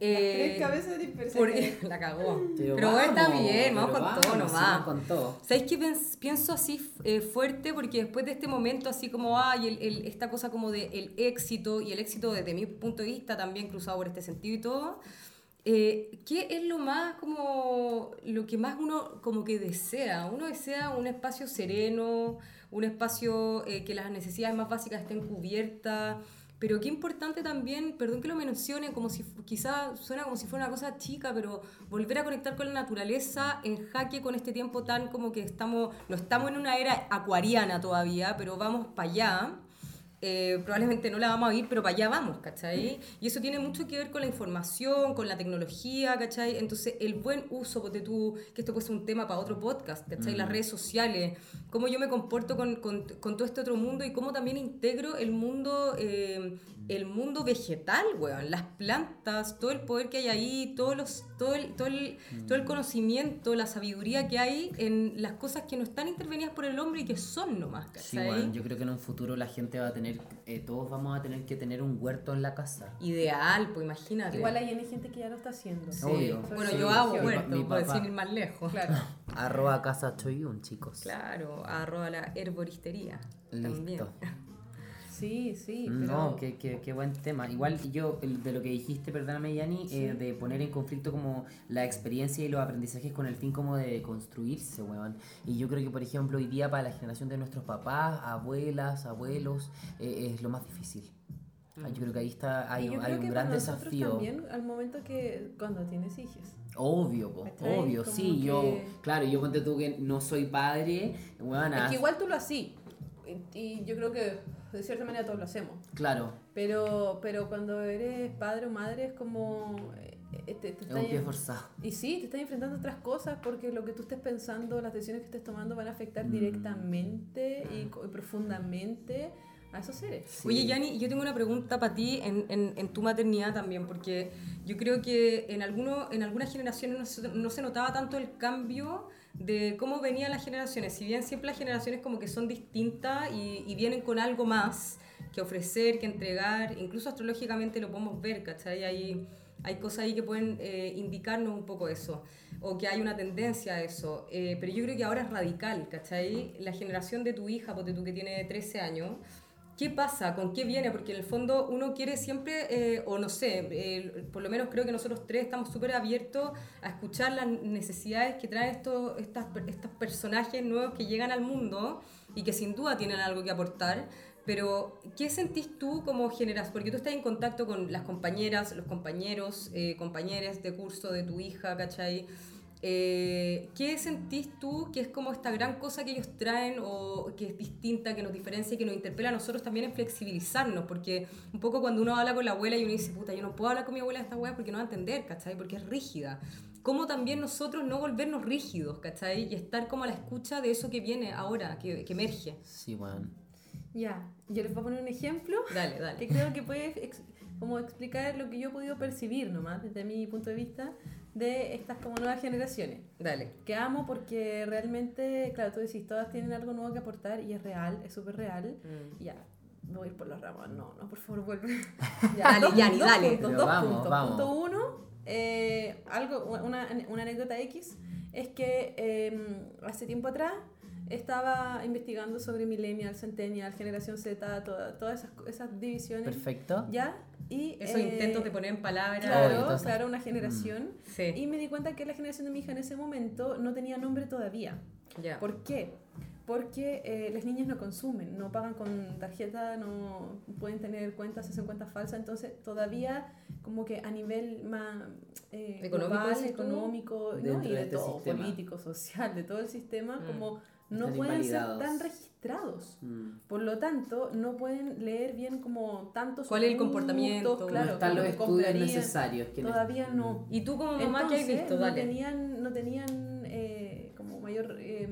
Eh, Tres cabezas de dispersión. por- [LAUGHS] la cagó. Pero, Pero bueno, está vamos, bien, vamos pero con todo vamos, nomás. sigamos con todo. ¿Sabéis que pienso así eh, fuerte? Porque después de este momento, así como hay el, el- esta cosa como de el éxito, y el éxito desde mi punto de vista también cruzado por este sentido y todo, eh, ¿qué es lo más como, lo que más uno como que desea? Uno desea un espacio sereno, un espacio eh, que las necesidades más básicas estén cubiertas, pero qué importante también, perdón que lo mencione, como si quizá suena como si fuera una cosa chica, pero volver a conectar con la naturaleza en jaque con este tiempo tan como que estamos, no estamos en una era acuariana todavía, pero vamos para allá. Eh, probablemente no la vamos a ir, pero para allá vamos, ¿cachai? Y eso tiene mucho que ver con la información, con la tecnología, ¿cachai? Entonces, el buen uso de tú, que esto puede ser un tema para otro podcast, ¿cachai? Las redes sociales, cómo yo me comporto con, con, con todo este otro mundo y cómo también integro el mundo, eh, el mundo vegetal, weón, las plantas, todo el poder que hay ahí, todos los, todo, el, todo, el, todo el conocimiento, la sabiduría que hay en las cosas que no están intervenidas por el hombre y que son nomás, Sí, ¿cachai? bueno, yo creo que en un futuro la gente va a tener, eh, todos vamos a tener que tener un huerto en la casa. Ideal, pues imagínate. Igual hay gente que ya lo está haciendo. Sí. Obvio. Bueno, Sí, yo hago sí. huerto, por decir ir más lejos. Claro. [LAUGHS] Arroba casa choyun, chicos. Claro, arroba la herboristería. También. Sí, sí. Pero... No, qué, qué, qué buen tema. Igual yo, de lo que dijiste, perdóname, Yani, eh, de poner en conflicto como la experiencia y los aprendizajes con el fin como de construirse, weón. Y yo creo que, por ejemplo, hoy día para la generación de nuestros papás, abuelas, abuelos, eh, es lo más difícil. Ah, Yo creo que ahí está, hay, yo hay un gran desafío. también, al momento que cuando tienes hijos. Obvio, po, obvio, sí, yo, que- claro, yo ponte tú que no soy padre, weón, Es que igual tú lo hacís. Y, y yo creo que de cierta manera todos lo hacemos. claro, Pero, pero cuando eres padre o madre es como... eh, eh, te- te es un pie forzado. Y sí, te estás enfrentando a otras cosas porque lo que tú estés pensando, las decisiones que estés tomando van a afectar Mm. directamente y, co- y profundamente a esos seres. Sí. Oye, Yani, yo tengo una pregunta para ti en, en, en tu maternidad también, porque yo creo que en, alguno, en algunas generaciones no se, no se notaba tanto el cambio de cómo venían las generaciones. Si bien siempre las generaciones como que son distintas y, vienen con algo más que ofrecer, que entregar, incluso astrológicamente lo podemos ver, ¿cachai? Hay, hay cosas ahí que pueden eh, indicarnos un poco eso, o que hay una tendencia a eso. Eh, pero yo creo que ahora es radical, ¿cachai? La generación de tu hija, porque tú que tiene 13 años, ¿Qué pasa? ¿Con qué viene? Porque en el fondo uno quiere siempre, eh, o no sé, eh, por lo menos creo que nosotros tres estamos súper abiertos a escuchar las necesidades que traen estos, estas, estos personajes nuevos que llegan al mundo y que sin duda tienen algo que aportar. Pero, ¿qué sentís tú como generación? Porque tú estás en contacto con las compañeras, los compañeros, eh, compañeras de curso de tu hija, ¿cachai? Eh, ¿Qué sentís tú que es como esta gran cosa que ellos traen o que es distinta, que nos diferencia y que nos interpela a nosotros también en flexibilizarnos? Porque un poco cuando uno habla con la abuela y uno dice, puta, yo no puedo hablar con mi abuela de esta weá porque no va a entender, ¿cachai? Porque es rígida. ¿Cómo también nosotros no volvernos rígidos, ¿cachai? Y estar como a la escucha de eso que viene ahora, que, que emerge. Sí, weón. Ya, yo les voy a poner un ejemplo Dale, que dale. creo que puede ex- como explicar lo que yo he podido percibir nomás desde mi punto de vista de estas como nuevas generaciones. Dale. Que amo porque realmente, claro, tú decís, todas tienen algo nuevo que aportar y es real, es súper real. Mm. Ya, me voy a ir por las ramas. No, no, por favor, vuelve. [LAUGHS] Dale, dos- Yani, dos dale. puntos, dos vamos, puntos. vamos. Punto uno, eh, algo, una, una anécdota X, es que eh, hace tiempo atrás estaba investigando sobre millennial, centennial, generación Z, toda- todas esas, esas divisiones. Perfecto. ¿Ya? Y, Esos eh, intentos de poner en palabras. Claro, entonces- claro, una generación. Sí. Y me di cuenta que la generación de mi hija en ese momento no tenía nombre todavía. Ya. ¿Por qué? Porque eh, las niñas no consumen, no pagan con tarjeta, no pueden tener cuentas, hacen cuentas falsas, entonces todavía como que a nivel más eh, Económico, global, económico, ¿no? Y de de este todo, sistema. político, social, de todo el sistema, Mm. como no Están pueden ser tan registrados. Mm. Por lo tanto, no pueden leer bien como tantos ¿Cuál es el comportamiento? Claro, no están como los estudios necesarios. que Todavía no. ¿Y tú como mamá qué has visto? no Dale. tenían, no tenían eh, como mayor... eh,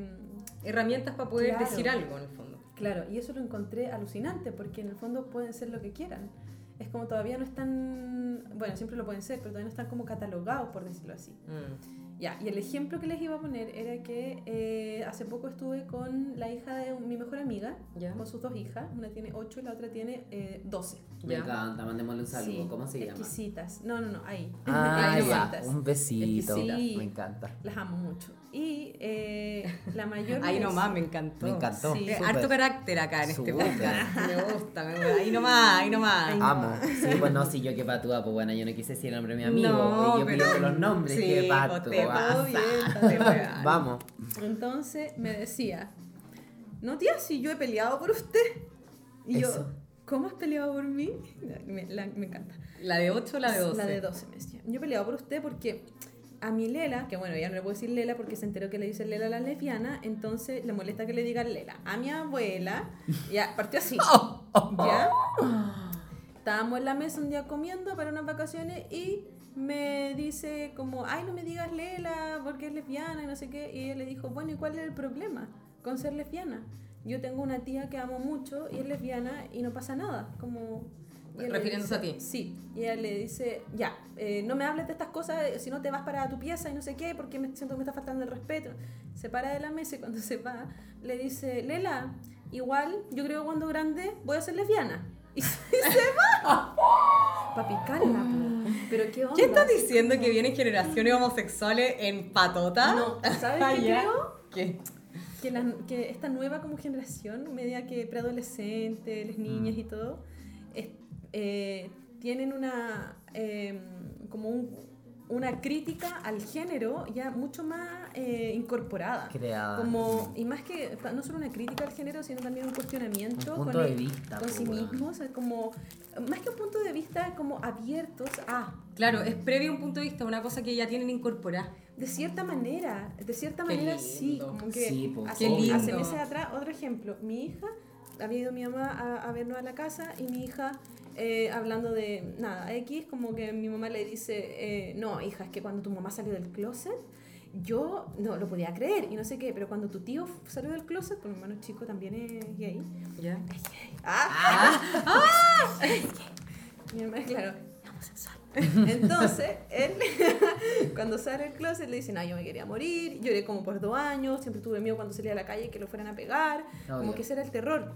Herramientas para poder Claro. decir algo en el fondo. claro, y eso lo encontré alucinante, porque en el fondo pueden ser lo que quieran. Es como todavía no están, bueno, siempre lo pueden ser, pero todavía no están como catalogados, por decirlo así. Mm. Ya, y el ejemplo que les iba a poner era que eh, hace poco estuve con la hija de mi mejor amiga, Ya. con sus dos hijas. Una tiene 8 y la otra tiene eh, 12. Me Ya. encanta, mandémosle un saludo. Sí, ¿Cómo se llama? Exquisitas. No, no, no, ahí. Ah, [LAUGHS] Ahí ya, un besito. Me encanta. Las amo mucho. Y eh, la mayor. [LAUGHS] Ahí nomás me encantó. Me encantó. Sí. Eh, harto carácter acá en este podcast. [LAUGHS] Me gusta, me gusta. Ahí nomás, ahí nomás. Amo. Sí, pues no, si yo que patúa, pues bueno, yo no quise decir el nombre de mi amigo. No, y yo pero- pidiendo los nombres, Sí, que pues, patúa. [LAUGHS] Vamos. Entonces me decía, no tía, si yo he peleado por usted. Y yo. ¿cómo has peleado por mí? Me, la- me encanta. ¿La de 8 o la de 12? La de 12 me decía. Yo he peleado por usted porque a mi Lela, que bueno, ya no le puedo decir Lela porque se enteró que le dice Lela a la lesbiana, entonces le molesta que le digan Lela. A mi abuela, ya, partió así. [LAUGHS] ¿Ya? Estábamos en la mesa un día comiendo para unas vacaciones y me dice como, ay, no me digas Lela porque es lesbiana y no sé qué. Y ella le dijo, bueno, ¿y cuál es el problema con ser lesbiana? Yo tengo una tía que amo mucho y es lesbiana y no pasa nada. Como... Refiriéndose dice- a ti. Sí, y ella le dice, ya, eh, no me hables de estas cosas, eh, si no te vas para tu pieza y no sé qué, porque me siento que me está faltando el respeto. Se para de la mesa y cuando se va, le dice, Lela, igual, yo creo que cuando grande voy a ser lesbiana. Y [LAUGHS] se va. Para picarla. Pero qué onda. ¿Qué estás diciendo que vienen generaciones homosexuales en patota? No, ¿sabes [LAUGHS] Ah, qué creo? ¿Qué? que, la- que esta nueva como generación, media que preadolescente, las niñas y todo, es- eh, tienen una eh, como un- una crítica al género ya mucho más eh, incorporada. Creada. Como, y más que, no solo una crítica al género, sino también un cuestionamiento Un punto con, de el- vista, con po, sí mismos, o sea, como, más que un punto de vista, como abiertos a, Claro, es previo a un punto de vista, una cosa que ya tienen incorporada. de cierta manera, de cierta Qué manera sí, lindo. como que Sí, po, hace, Qué lindo. hace meses atrás, otro ejemplo, mi hija, había ido mi mamá a, a vernos a la casa y mi hija, eh, hablando de nada, X, como que mi mamá le dice, eh, no, hija, es que cuando tu mamá salió del closet, yo no lo podía creer y no sé qué, pero cuando tu tío salió del closet, porque mi hermano chico también es gay, ¿Ya? ¡Ah! [LAUGHS] Mi hermana, claro, homosexual. Entonces, él, [LAUGHS] cuando sale del closet, le dice, no, yo me quería morir, lloré como por dos años, siempre tuve miedo cuando salía a la calle que lo fueran a pegar, como Obvio. que ese era el terror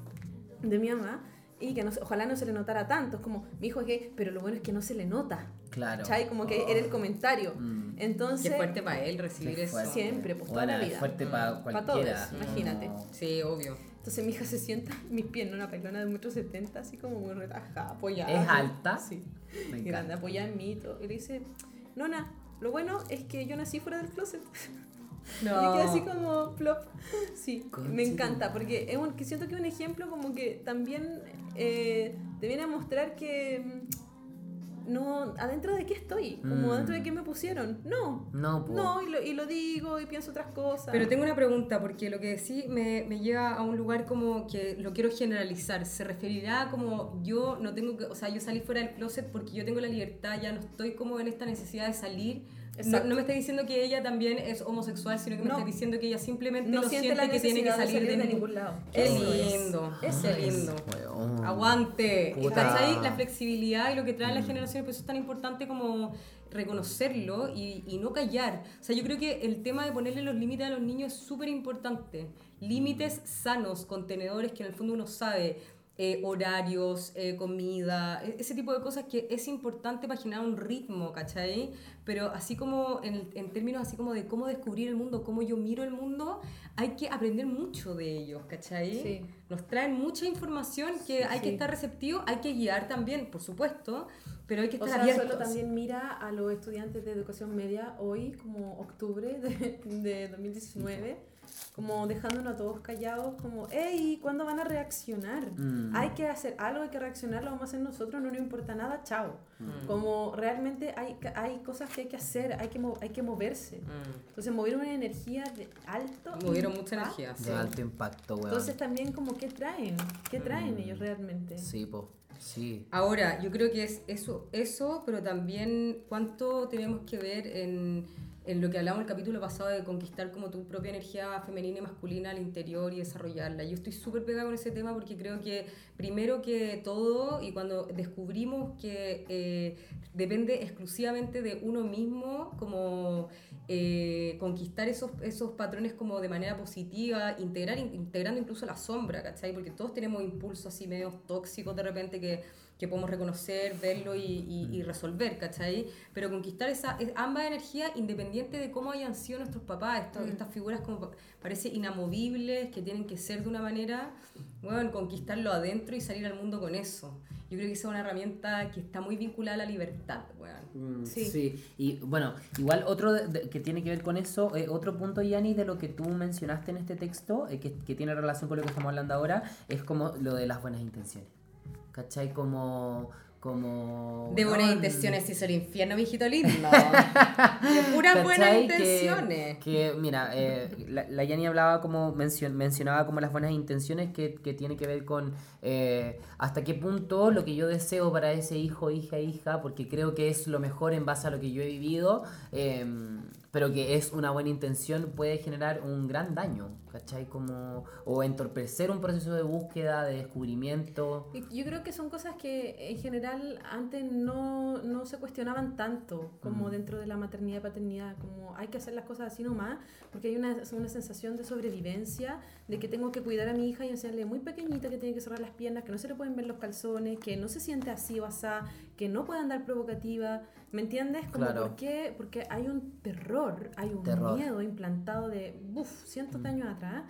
de mi mamá, y que no, ojalá no se le notara tanto, es como, mi hijo es gay, pero lo bueno es que no se le nota, Claro. ¿cachai? Como que era el comentario. Mm. Entonces, Qué fuerte para él recibir eso. Siempre, pues, toda la es vida. fuerte para Pa' cualquiera. todos, imagínate. No. Sí, obvio. entonces mi hija se sienta en mis piernas, una pelona de 1,70 así como muy relajada, apoyada. ¿Es alta? Sí. Me grande, apoyada en mí y todo. Y le dice, Nona, lo bueno es que yo nací fuera del closet. [LAUGHS] No. [LAUGHS] Y quedé así como plop. Sí, Concha me encanta, porque es un, que siento que es un ejemplo como que también eh, te viene a mostrar que mm, no, adentro de qué estoy, como Mm. adentro de qué me pusieron. No, No, po. no, y lo, y lo digo y pienso otras cosas. Pero tengo una pregunta, porque lo que sí me, me lleva a un lugar como que lo quiero generalizar. ¿Se referirá como yo no tengo que, o sea, yo salí fuera del closet porque yo tengo la libertad, ya no estoy como en esta necesidad de salir? No, me está diciendo que ella también es homosexual, sino que me No. está diciendo que ella simplemente no lo siente siente, la que tiene que necesidad de salir de, de ningún lado. Qué es. lindo, qué es. lindo. Weón. Aguante. Puta. ¿Cachai? La flexibilidad y lo que traen las generaciones, por eso es tan importante como reconocerlo y, y no callar. O sea, yo creo que el tema de ponerle los límites a los niños es súper importante. Límites sanos, contenedores que en el fondo uno sabe, eh, horarios, eh, comida, e- ese tipo de cosas que es importante para generar un ritmo, ¿cachai? Pero así como en, en términos así como de cómo descubrir el mundo, cómo yo miro el mundo, hay que aprender mucho de ellos, ¿cachai? Sí. Nos traen mucha información que hay que Sí. estar receptivo, hay que guiar también, por supuesto, pero hay que O estar sea, abiertos. solo también mira a los estudiantes de educación media hoy, como octubre de, de 2019, como dejándonos a todos callados, como, hey, ¿cuándo van a reaccionar? Mm. Hay que hacer algo, hay que reaccionar, lo vamos a hacer nosotros, no nos importa nada, chao. Mm. Como realmente hay, hay cosas que hay que hacer, hay que, mo- hay que moverse. Mm. Entonces, mover una energía de alto Movieron mucha impacto. energía. De alto impacto, weón. Entonces, también, como, ¿qué traen? ¿Qué traen Mm. ellos realmente? Sí, po. Sí. Ahora, yo creo que es eso, eso, pero también cuánto tenemos que ver en, en lo que hablamos el capítulo pasado de conquistar como tu propia energía femenina y masculina al interior y desarrollarla. Yo estoy súper pegada con ese tema porque creo que primero que todo y cuando descubrimos que eh, depende exclusivamente de uno mismo como eh, conquistar esos, esos patrones como de manera positiva, integrar, integrando incluso la sombra, ¿cachai? Porque todos tenemos impulsos así medio tóxicos de repente que, que podemos reconocer, verlo y, y, y, resolver, ¿cachai? Pero conquistar esa, ambas energías independiente de cómo hayan sido nuestros papás, estas, estas figuras como parece inamovibles, que tienen que ser de una manera, bueno, conquistarlo adentro y salir al mundo con eso. Yo creo que esa es una herramienta que está muy vinculada a la libertad, Mm, sí. y bueno, igual otro que tiene que ver con eso, eh, otro punto, Yanni, de lo que tú mencionaste en este texto, eh, que, que, tiene relación con lo que estamos hablando ahora, es como lo de las buenas intenciones. ¿Cachai? Como como... De buenas intenciones hizo el infierno, viejito lindo. [LAUGHS] de puras buenas intenciones. Que, mira, eh, la, la Yani hablaba como, mencionaba como las buenas intenciones que, que tiene que ver con eh, hasta qué punto lo que yo deseo para ese hijo, hija, hija, porque creo que es lo mejor en base a lo que yo he vivido. Eh, pero que es una buena intención, puede generar un gran daño, ¿cachai? Como, o entorpecer un proceso de búsqueda, de descubrimiento. Yo creo que son cosas que en general antes no, no se cuestionaban tanto como mm. dentro de la maternidad y paternidad, como hay que hacer las cosas así nomás, porque hay una, una sensación de sobrevivencia, de que tengo que cuidar a mi hija y enseñarle muy pequeñita que tiene que cerrar las piernas, que no se le pueden ver los calzones, que no se siente así o asá, que no puede andar provocativa. ¿Me entiendes? Como ¿por qué? Porque hay un terror, hay un miedo implantado de, uff, cientos de mm. años atrás,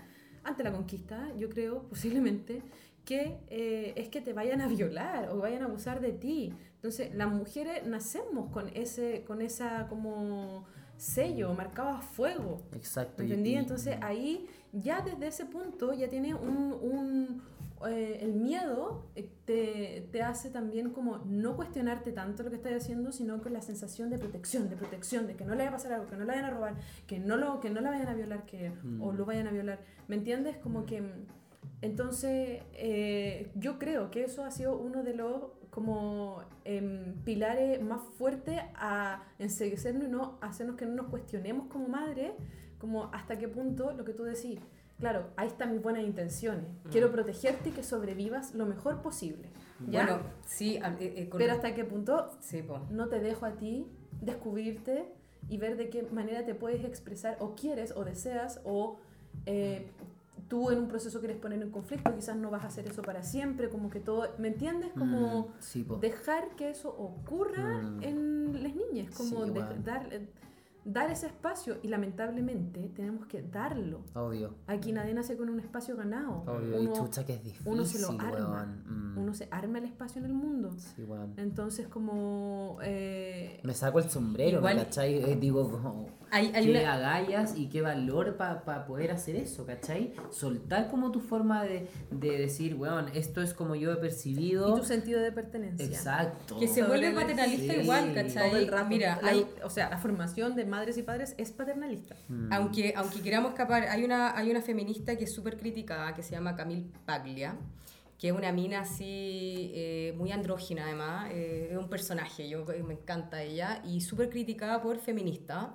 ante la conquista, yo creo, posiblemente, que eh, es que te vayan a violar o vayan a abusar de ti. Entonces, las mujeres nacemos con ese, con esa como sello marcado a fuego. Exacto. ¿Entendí? Entonces, ahí ya desde ese punto ya tiene un eh, el miedo eh, te, te, hace también como no cuestionarte tanto lo que estás haciendo, sino con la sensación de protección, de protección, de que no le vaya a pasar algo, que no la vayan a robar, que no, lo, que no la vayan a violar, que, o lo mm. vayan a violar. ¿Me entiendes? Como que... Entonces, eh, yo creo que eso ha sido uno de los como em, pilares más fuertes a enseguecernos y no hacernos que no nos cuestionemos como madre, como hasta qué punto lo que tú decís, claro, ahí están mis buenas intenciones. Mm. Quiero protegerte y que sobrevivas lo mejor posible. Bueno, sí. Eh, eh, Pero hasta qué punto no te dejo a ti descubrirte y ver de qué manera te puedes expresar o quieres o deseas o eh, tú en un proceso quieres poner en conflicto, quizás no vas a hacer eso para siempre, como que todo, ¿me entiendes? Como mm, dejar que eso ocurra mm. en las niñas, como dar dar ese espacio y lamentablemente tenemos que darlo. Obvio. Aquí nadie nace con un espacio ganado. Obvio, uno, y chucha que es difícil. Uno se lo arma. Mm. Uno se arma el espacio en el mundo. Sí, weón. Entonces, como. Eh, Me saco el sombrero, igual, ¿cachai? Eh, digo, como. Hay, hay qué agallas y qué valor para poder hacer eso, ¿cachai? Soltar como tu forma de, de decir, weón, esto es como yo he percibido. Y tu sentido de pertenencia. Exacto. Que se vuelve paternalista igual, ¿cachai? Todo el rato. Mira, hay, o sea, la formación de madres y padres es paternalista. Mm. Aunque, aunque queramos escapar, hay una, hay una feminista que es súper criticada, que se llama Camille Paglia, que es una mina así, eh, muy andrógina además, eh, es un personaje, yo me encanta ella, y súper criticada por feminista.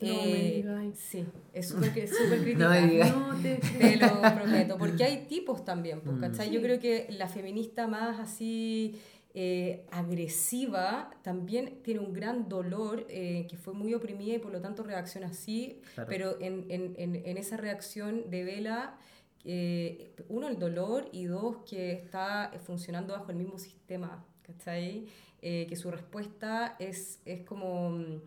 No eh, Sí, es súper criticada. no, te, lo prometo, porque hay tipos también, pues, mm. ¿cachai? Yo creo que la feminista más así eh, agresiva, también tiene un gran dolor, eh, que fue muy oprimida y por lo tanto reacciona así, pero en, en, en, esa reacción devela, eh, uno, el dolor y dos, que está funcionando bajo el mismo sistema, ¿cachai? que su respuesta es, es como mm,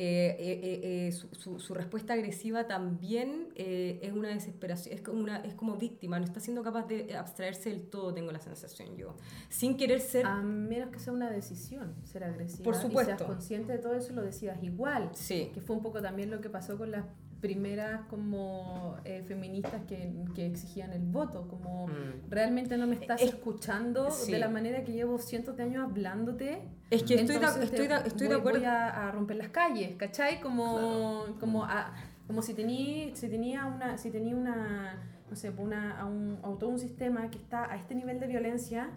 eh, eh, eh, su, su, respuesta agresiva también es una desesperación, es como, una, es como víctima, no está siendo capaz de abstraerse del todo, tengo la sensación yo, sin querer ser... A menos que sea una decisión ser agresiva. Por supuesto. Y seas consciente de todo eso, lo decidas igual. Sí. Que fue un poco también lo que pasó con las primeras como eh, feministas que, que, exigían el voto, como mm. realmente no me estás escuchando de la manera que llevo cientos de años hablándote. Es que estoy, de, estoy, de, estoy voy, de acuerdo. Voy a, romper las calles, ¿cachai? Como, como, a, como si tenía si tenía una, si tenía una, no sé, una, a un, a todo un sistema que está a este nivel de violencia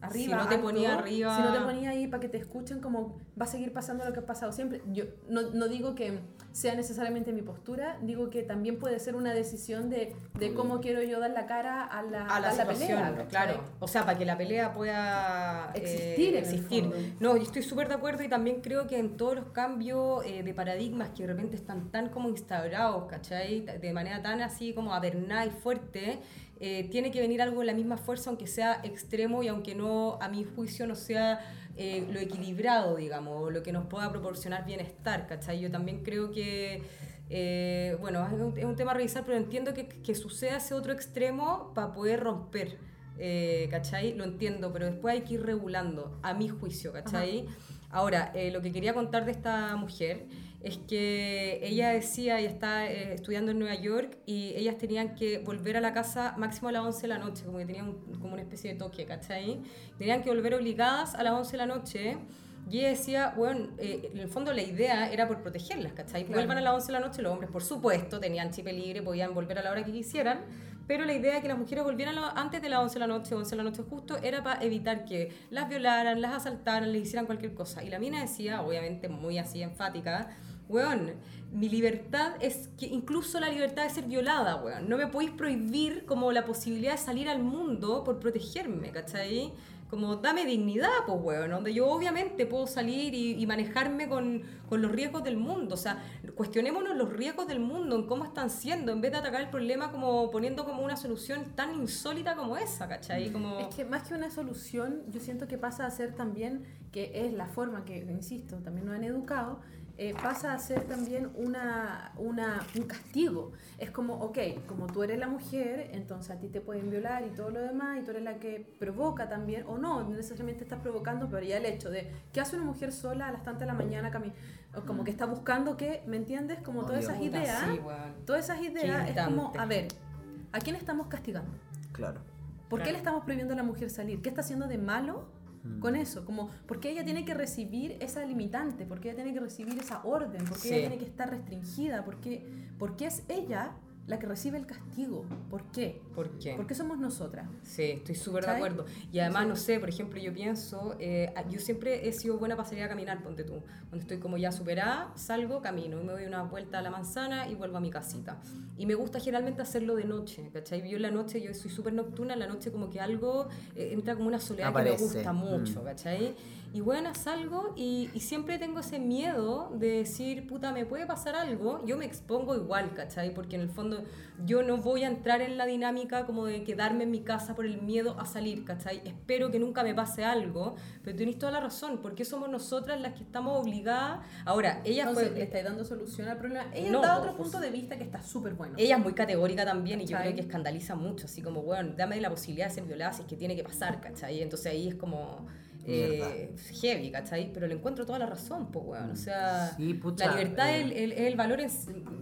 arriba. Si no te alto, ponía arriba- Si no te ponía ahí para que te escuchen, como va a seguir pasando lo que ha pasado siempre. Yo no, no digo que sea necesariamente mi postura, digo que también puede ser una decisión de, de cómo quiero yo dar la cara a la, a la, a situación, pelea. claro. O sea, para que la pelea pueda eh, Existir el existir. No, yo estoy súper de acuerdo y también creo que en todos los cambios eh, de paradigmas que de repente están tan como instaurados, ¿cachai? De manera tan así como avernada y fuerte, eh, tiene que venir algo de la misma fuerza, aunque sea extremo y aunque no, a mi juicio, no sea eh, lo equilibrado, digamos, o lo que nos pueda proporcionar bienestar, ¿cachai? Yo también creo que, eh, bueno, es un, es un tema a revisar, pero entiendo que, que suceda ese otro extremo para poder romper, eh, ¿cachai? Lo entiendo, pero después hay que ir regulando, a mi juicio, ¿cachai? Ahora, lo que quería contar de esta mujer es que ella decía, ella está eh, estudiando en Nueva York y ellas tenían que volver a la casa máximo a las 11 de la noche, como que tenían un- como una especie de toque, ¿cachai? Tenían que volver obligadas a las 11 de la noche. Y ella decía, bueno, eh, en el fondo la idea era por protegerlas, ¿cachai? Claro. Vuelvan a las 11 de la noche, los hombres, por supuesto, tenían chip libre, podían volver a la hora que quisieran, pero la idea de que las mujeres volvieran antes de las 11 de la noche, 11 de la noche justo, era para evitar que las violaran, las asaltaran, les hicieran cualquier cosa. Y la mina decía, obviamente muy así enfática, weón, mi libertad es que incluso la libertad de ser violada, weón. No me podéis prohibir como la posibilidad de salir al mundo por protegerme, ¿cachai? Como dame dignidad, pues, weón, donde yo obviamente puedo salir y, y manejarme con, con los riesgos del mundo. O sea, cuestionémonos los riesgos del mundo, en cómo están siendo, en vez de atacar el problema como poniendo como una solución tan insólita como esa, ¿cachai? Como... Es que más que una solución, yo siento que pasa a ser también, que es la forma que, insisto, también nos han educado, eh, pasa a ser también una, una, un castigo. Es como, ok, como tú eres la mujer, entonces a ti te pueden violar y todo lo demás, y tú eres la que provoca también, o no, necesariamente estás provocando, pero ya el hecho de, ¿qué hace una mujer sola a las tantas de la mañana? o como que está buscando que, ¿me entiendes? Como todas esas ideas, todas esas ideas, es como, a ver, ¿a quién estamos castigando? Claro. ¿Por qué le estamos prohibiendo a la mujer salir? ¿Qué está haciendo de malo Mm. con eso? Como, ¿Por qué ella tiene que recibir esa limitante? ¿Por qué ella tiene que recibir esa orden? ¿Por qué Sí. ella tiene que estar restringida? ¿Por qué, por qué es ella la que recibe el castigo? ¿Por qué? ¿Por qué? ¿Por qué somos nosotras? Sí, estoy súper de acuerdo. Y además, no sé, por ejemplo, yo pienso, eh, yo siempre he sido buena para salir a caminar, ponte tú. Cuando estoy como ya superada, salgo, camino, y me doy una vuelta a la manzana y vuelvo a mi casita. Y me gusta generalmente hacerlo de noche, ¿cachai? Yo en la noche, yo soy súper nocturna, en la noche como que algo eh, entra como una soledad que Aparece. me gusta mucho, Mm. ¿cachai? Y bueno, salgo y, y siempre tengo ese miedo de decir, puta, me puede pasar algo, yo me expongo igual, ¿cachai? Porque en el fondo yo no voy a entrar en la dinámica como de quedarme en mi casa por el miedo a salir, ¿cachai? Espero que nunca me pase algo, pero tenéis toda la razón, porque somos nosotras las que estamos obligadas. Ahora, ella Entonces, fue... le estáis dando solución al problema. Ella No, da otro pues- punto de vista que está súper bueno. Ella es muy categórica también y yo ¿Cachai? creo que escandaliza mucho, así como, bueno, dame la posibilidad de ser violada si es que tiene que pasar, ¿cachai? Entonces ahí es como eh, heavy, ¿cachai? Pero le encuentro toda la razón, pues, weón. O sea, Sí, pucha, la libertad eh, es el, valor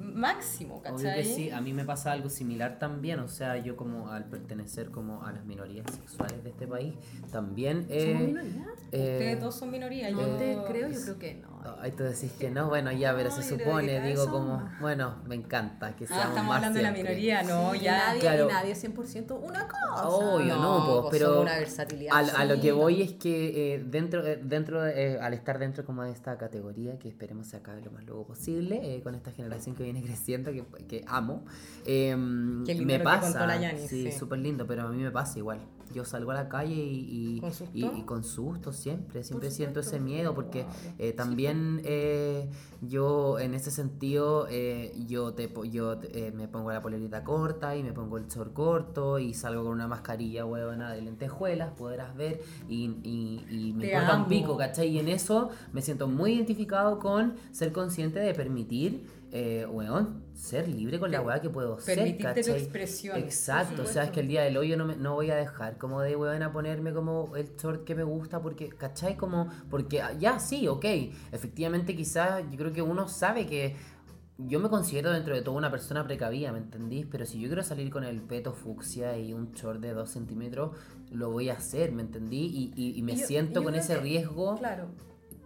máximo, Obvio ¿cachai? que sí, a mí me pasa algo similar también, o sea, yo como al pertenecer como a las minorías sexuales de este país, también... eh, ¿Somos minoría? eh, Ustedes todos son minorías. No yo te creo, yo creo que no. Ay, tú decís que no, bueno, ya, pero No, se supone, digo eso- como, bueno, me encanta que Ah, seamos estamos más hablando de la siempre. minoría, no, Sí, ya. Nadie, claro. nadie es 100% una cosa. Obvio, no, po, pues pero una versatilidad al- a, lo que voy es que eh, dentro, eh, dentro de- eh, al estar dentro como de esta categoría, que esperemos se acabe lo más luego posible, eh, con esta generación que viene [LAUGHS] creciendo, que, que amo, eh, Qué lindo me que pasa, la Yanis, sí, sí. súper lindo, pero a mí me pasa igual. Yo salgo a la calle y, y, ¿Con susto? y- y con susto siempre, siempre siento ese miedo porque Wow. eh, también eh, yo en ese sentido eh, yo te po- yo eh, me pongo la polerita corta y me pongo el short corto y salgo con una mascarilla huevona de lentejuelas podrás ver y, me importa un pico ¿cachai? y en eso me siento muy identificado con ser consciente de permitir eh, weón, ser libre con la weá que puedo ser Permitirte tu ¿cachai? expresión. Exacto, o sea, es que el día del hoyo no, me- no voy a dejar como de weón a ponerme como el short que me gusta porque, ¿cachai? Como, porque ah, ya sí, ok, efectivamente quizás yo creo que uno sabe que yo me considero dentro de todo una persona precavida, ¿me entendís? Pero si yo quiero salir con el peto fucsia y un short de 2 centímetros, lo voy a hacer, ¿me entendí? Y, y- y me Y yo- siento con ese que- riesgo Claro.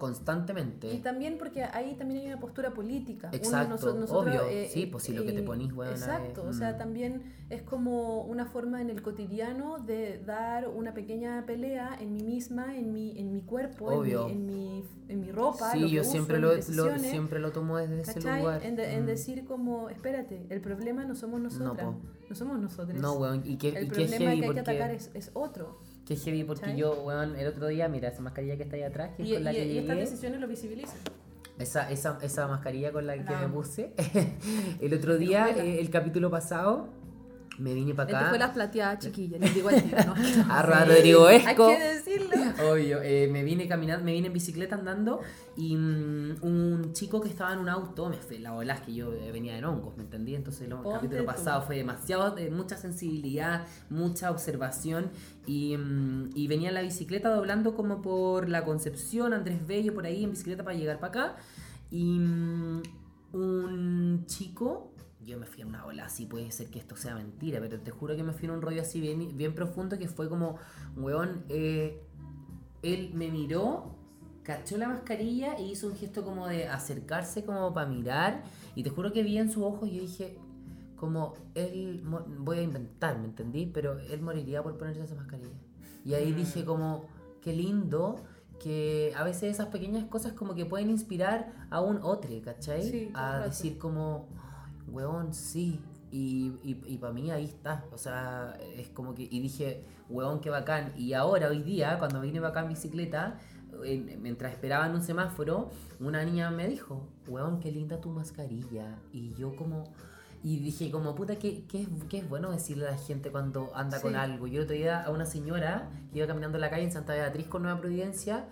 Constantemente. Y también porque ahí también hay una postura política. Uno, Exacto, nosotros, obvio. eh, Sí, pues, si lo que te eh, ponís, weona, Exacto, es- o sea, mm. también es como una forma en el cotidiano de dar una pequeña pelea en mí misma, en mi, en mi cuerpo, en mi, Obvio. en mi, en mi ropa. sí, lo que yo uso, siempre lo, siempre lo tomo desde ese lugar. En, de- en Mm. decir como, espérate, el problema no somos nosotras, po. no, somos nosotros. No, weón, y qué, el y problema heavy que hay porque... que atacar es, es otro. Qué heavy porque yo, weón, el otro día, mira, esa mascarilla que está ahí atrás, que es Y, la que y estas llegué, decisiones lo visibilizan. esa, esa, esa mascarilla con la que me puse, [LAUGHS] el otro día, Escuela. eh, el capítulo pasado, me vine para acá. Lentejuelas plateadas, chiquillas, les digo al tiro, ¿no? [LAUGHS] Arroba Rodrigo Hay Esco. que decirlo. Obvio, eh, me vine caminando, me vine en bicicleta andando y mm, un chico que estaba en un auto, me fue la es que yo eh, venía de hongos, ¿me entendí? Entonces el Ponte capítulo tú. pasado fue demasiado, de mucha sensibilidad, mucha observación y, mm, y venía en la bicicleta doblando como por la Concepción, Andrés Bello, por ahí en bicicleta para llegar para acá y mm, un chico... Yo me fui en una ola así, puede ser que esto sea mentira, pero te juro que me fui en un rollo así bien, bien profundo que fue como, weón, eh, él me miró, cachó la mascarilla e hizo un gesto como de acercarse como para mirar y te juro que vi en sus ojos y yo dije como él voy a inventar, ¿me entendí? Pero él moriría por ponerse esa mascarilla. Y ahí dije como qué lindo que a veces esas pequeñas cosas como que pueden inspirar a un otro, ¿cachai? Sí, a decir como, "Ay, weón, sí. Y, y, y para mí ahí está. O sea, es como que. Y dije, weón, qué bacán. Y ahora, hoy día, cuando vine para acá en bicicleta, en- mientras esperaba en un semáforo, una niña me dijo, weón, qué linda tu mascarilla. Y yo como... Y dije como, puta, qué, qué, es, qué es bueno decirle a la gente cuando anda Sí. con algo. Yo el otro día a una señora que iba caminando en la calle en Santa Beatriz con Nueva Providencia,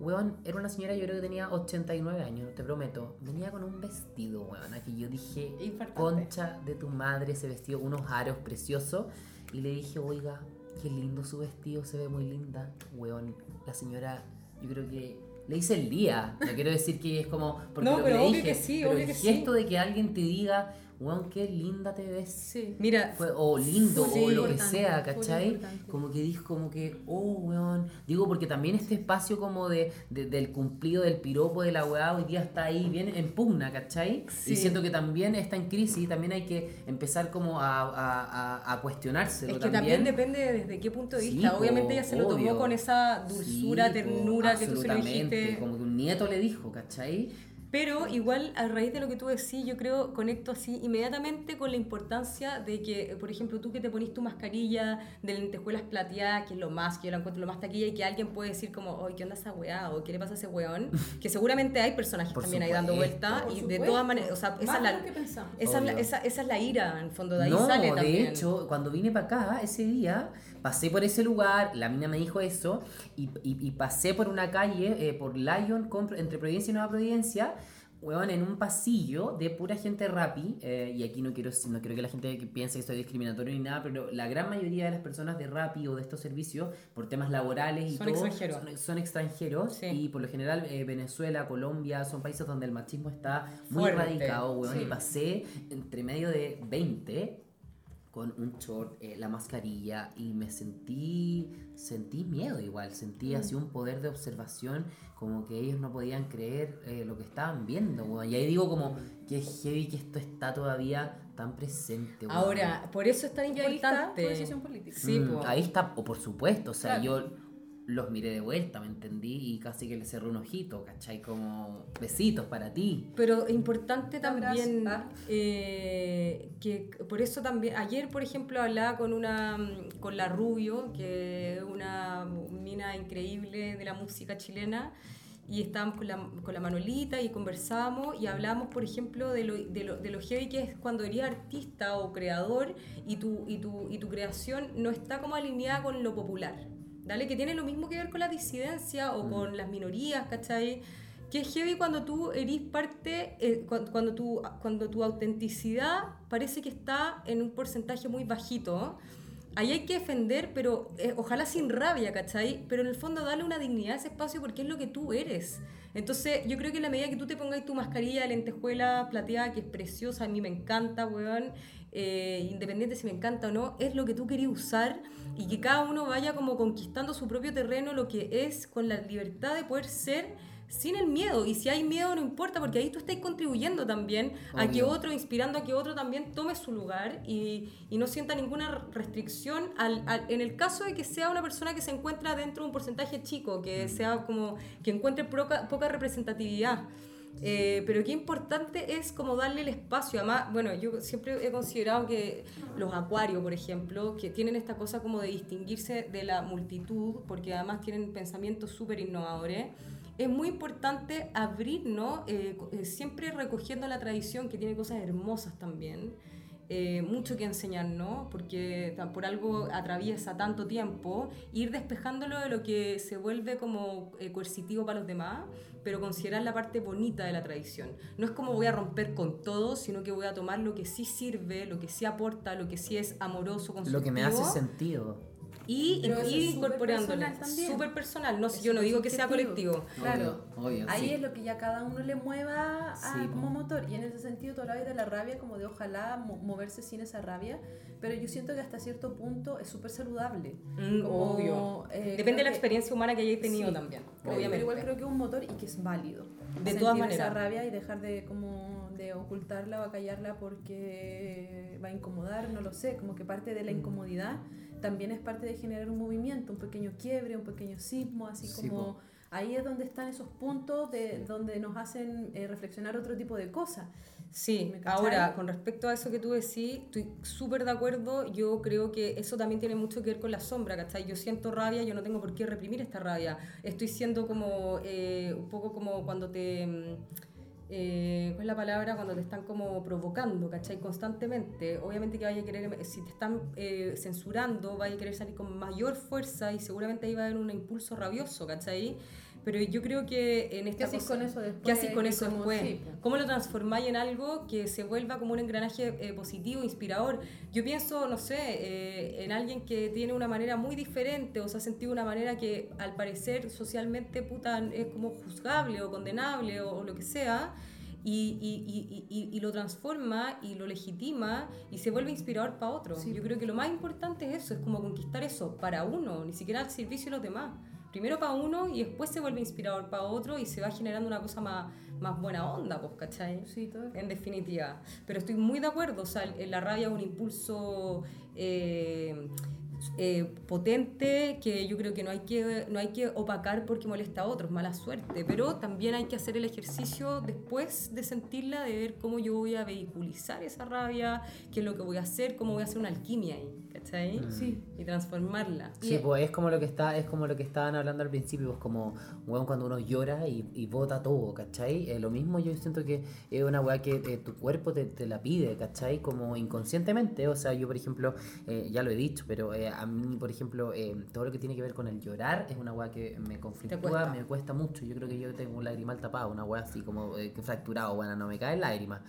weón, era una señora yo creo que tenía 89 años, te prometo. Venía con un vestido, weón, que yo dije, Infartante. concha de tu madre, ese vestido, unos aros preciosos. Y le dije, oiga, qué lindo su vestido, se ve muy linda. Weón, la señora, yo creo que le hice el día. No quiero decir que es como. Porque No, lo pero le obvio dije, que sí, pero obvio el que sí. gesto de que alguien te diga, weón, qué linda te ves. Sí. Mira, Fue- o lindo, o lo que sea, ¿cachai? Como que dijo, como que, oh, weón. Digo, porque también este espacio como de, de- del cumplido del piropo de la weá hoy día está ahí bien en pugna, ¿cachai? Sí. Y siento que también está en crisis, también hay que empezar como a, a, a, a cuestionárselo Es que también también. depende desde qué punto de vista. po, Obviamente ella se lo tomó con esa dulzura, po, ternura que tú se lo dijiste. Como que un nieto le dijo, ¿cachai? Pero igual, a raíz de lo que tú decís, yo creo, conecto así inmediatamente con la importancia de que, por ejemplo, tú que te ponís tu mascarilla de lentejuelas plateadas, que es lo más, que yo la encuentro lo más taquilla, y que alguien puede decir como, oye, ¿qué onda esa weá? O ¿qué le pasa a ese weón? [LAUGHS] Que seguramente hay personajes Por también ahí dando vuelta, Por y de todas maneras, o sea, esa es de la... Esa es, la, Obvio. esa, esa es la ira, en el fondo, de ahí no, sale de también. hecho, cuando vine para acá, ese día, pasé por ese lugar, la mina me dijo eso, y, y- y pasé por una calle, eh, por Lyon, con- entre Providencia y Nueva Providencia, weón, en un pasillo de pura gente rapi, eh, y aquí no quiero, no quiero que la gente piense que soy discriminatorio ni nada, pero la gran mayoría de las personas de rapi o de estos servicios, por temas laborales y Son todo, extranjeros. son, son extranjeros, Sí. y por lo general eh, Venezuela, Colombia, son países donde el machismo está muy Fuerte. radicado, weón, Sí. y pasé entre medio de 20 con un short, eh, la mascarilla y me sentí sentí miedo igual, sentí así un poder de observación como que ellos no podían creer eh, lo que estaban viendo, y ahí digo como que heavy que esto está todavía tan presente. Ahora, por eso es tan Y ahí está importante. tu decisión política. Sí, Mm, ahí está, o por supuesto, o sea, Claro. yo los miré de vuelta, me entendí y casi que le cerré un ojito, ¿cachai? Como besitos para ti. Pero importante también eh, que por eso también ayer por ejemplo hablaba con una mm, con la Rubio que es una mina increíble de la música chilena y estábamos con la, con la Manolita y conversábamos y hablábamos por ejemplo de lo, de lo, de lo heavy que es cuando eres artista o creador y tu, y, tu, y tu creación no está como alineada con lo popular. ¿Dale? Que tiene lo mismo que ver con la disidencia o con las minorías, ¿cachai? Que es heavy cuando tú eres parte, eh, cuando, cuando, tu, cuando tu autenticidad parece que está en un porcentaje muy bajito. Ahí hay que defender, pero eh, ojalá sin rabia, ¿cachai? Pero en el fondo darle una dignidad a ese espacio porque es lo que tú eres. Entonces, yo creo que en la medida que tú te pongas tu mascarilla de lentejuela plateada, que es preciosa, a mí me encanta, weón, eh, independiente si me encanta o no, es lo que tú querías usar y que cada uno vaya como conquistando su propio terreno, lo que es, con la libertad de poder ser sin el miedo. Y si hay miedo, no importa, porque ahí tú estás contribuyendo también a que otro, inspirando a que otro también tome su lugar y, y no sienta ninguna restricción al, al- en el caso de que sea una persona que se encuentra dentro de un porcentaje chico, que sea como que encuentre poca, poca representatividad. Eh, pero qué importante es como darle el espacio. Además, bueno, yo siempre he considerado que los acuarios, por ejemplo, que tienen esta cosa como de distinguirse de la multitud, porque además tienen pensamientos súper innovadores, es muy importante abrirnos, eh, eh, siempre recogiendo la tradición que tiene cosas hermosas también. eh, mucho que enseñarnos, porque por algo atraviesa tanto tiempo, ir despejándolo de lo que se vuelve como eh, coercitivo para los demás, pero considerar la parte bonita de la tradición. No es como voy a romper con todo, sino que voy a tomar lo que sí sirve, lo que sí aporta, lo que sí es amoroso, constructivo. Lo que me hace sentido. Y ir es súper incorporándole. personal también. Súper personal. No, si Es yo no digo que sea colectivo. Claro, Obvio, ahí sí. es lo que ya cada uno le mueva a- Sí, como motor. Y en ese sentido, tú hablabas de la rabia, como de ojalá mo- moverse sin esa rabia, pero yo siento que hasta cierto punto es súper saludable. Mm, Como, obvio. eh, Depende de la que- experiencia humana que hayáis tenido Sí, también. creo- Pero obviamente. igual creo que es un motor y que es válido. De todas esa maneras. rabia y dejar de como de ocultarla o acallarla porque va a incomodar, no lo sé, como que parte Mm. de la incomodidad también es parte de generar un movimiento, un pequeño quiebre, un pequeño sismo, así Sí, como ahí es donde están esos puntos de donde nos hacen eh, reflexionar otro tipo de cosas. Sí, ahora, con respecto a eso que tú decís, estoy súper de acuerdo. Yo creo que eso también tiene mucho que ver con la sombra, ¿cachai? Yo siento rabia, yo no tengo por qué reprimir esta rabia. Estoy siendo como, eh, un poco como cuando te... eh, ¿Cuál es la palabra? Cuando te están como provocando, ¿cachai? Constantemente. Obviamente que vaya a querer, si te están eh, censurando, vaya a querer salir con mayor fuerza y seguramente ahí va a haber un impulso rabioso, ¿cachai? Pero yo creo que en esta ¿Qué haces cosa- con eso después? ¿Qué haces con eso después? sí. ¿Cómo lo transformáis en algo que se vuelva como un engranaje eh, positivo, inspirador? Yo pienso, no sé, eh, en alguien que tiene una manera muy diferente o se ha sentido una manera que al parecer socialmente puta, es como juzgable o condenable o, o lo que sea. Y, y- y- y- y lo transforma y lo legitima y se vuelve inspirador para otro. Sí. Yo creo que lo más importante es eso, es como conquistar eso para uno, ni siquiera al servicio de los demás. Primero para uno y después se vuelve inspirador para otro y se va generando una cosa más, más buena onda, pues, ¿cachai? Sí, todo En definitiva. Pero estoy muy de acuerdo, o sea, la rabia es un impulso eh, eh, potente que yo creo que no hay que no hay que opacar porque molesta a otros, mala suerte, pero también hay que hacer el ejercicio después de sentirla, de ver cómo yo voy a vehiculizar esa rabia, qué es lo que voy a hacer, cómo voy a hacer una alquimia ahí, ¿cachai? Sí. Y transformarla. Sí, pues es como lo que está, es como lo que estaban hablando al principio, pues como weón cuando uno llora y, y bota todo, ¿cachai? Eh, lo mismo yo siento que es una weá que eh, tu cuerpo te, te la pide, ¿cachai? Como inconscientemente, o sea, yo por ejemplo, eh, ya lo he dicho, pero eh, a mí, por ejemplo, eh, todo lo que tiene que ver con el llorar es una weá que me conflictúa, cuesta. me cuesta mucho. Yo creo que yo tengo un lagrimal tapado, una weá así como eh, que fracturado, bueno, no me cae lágrima.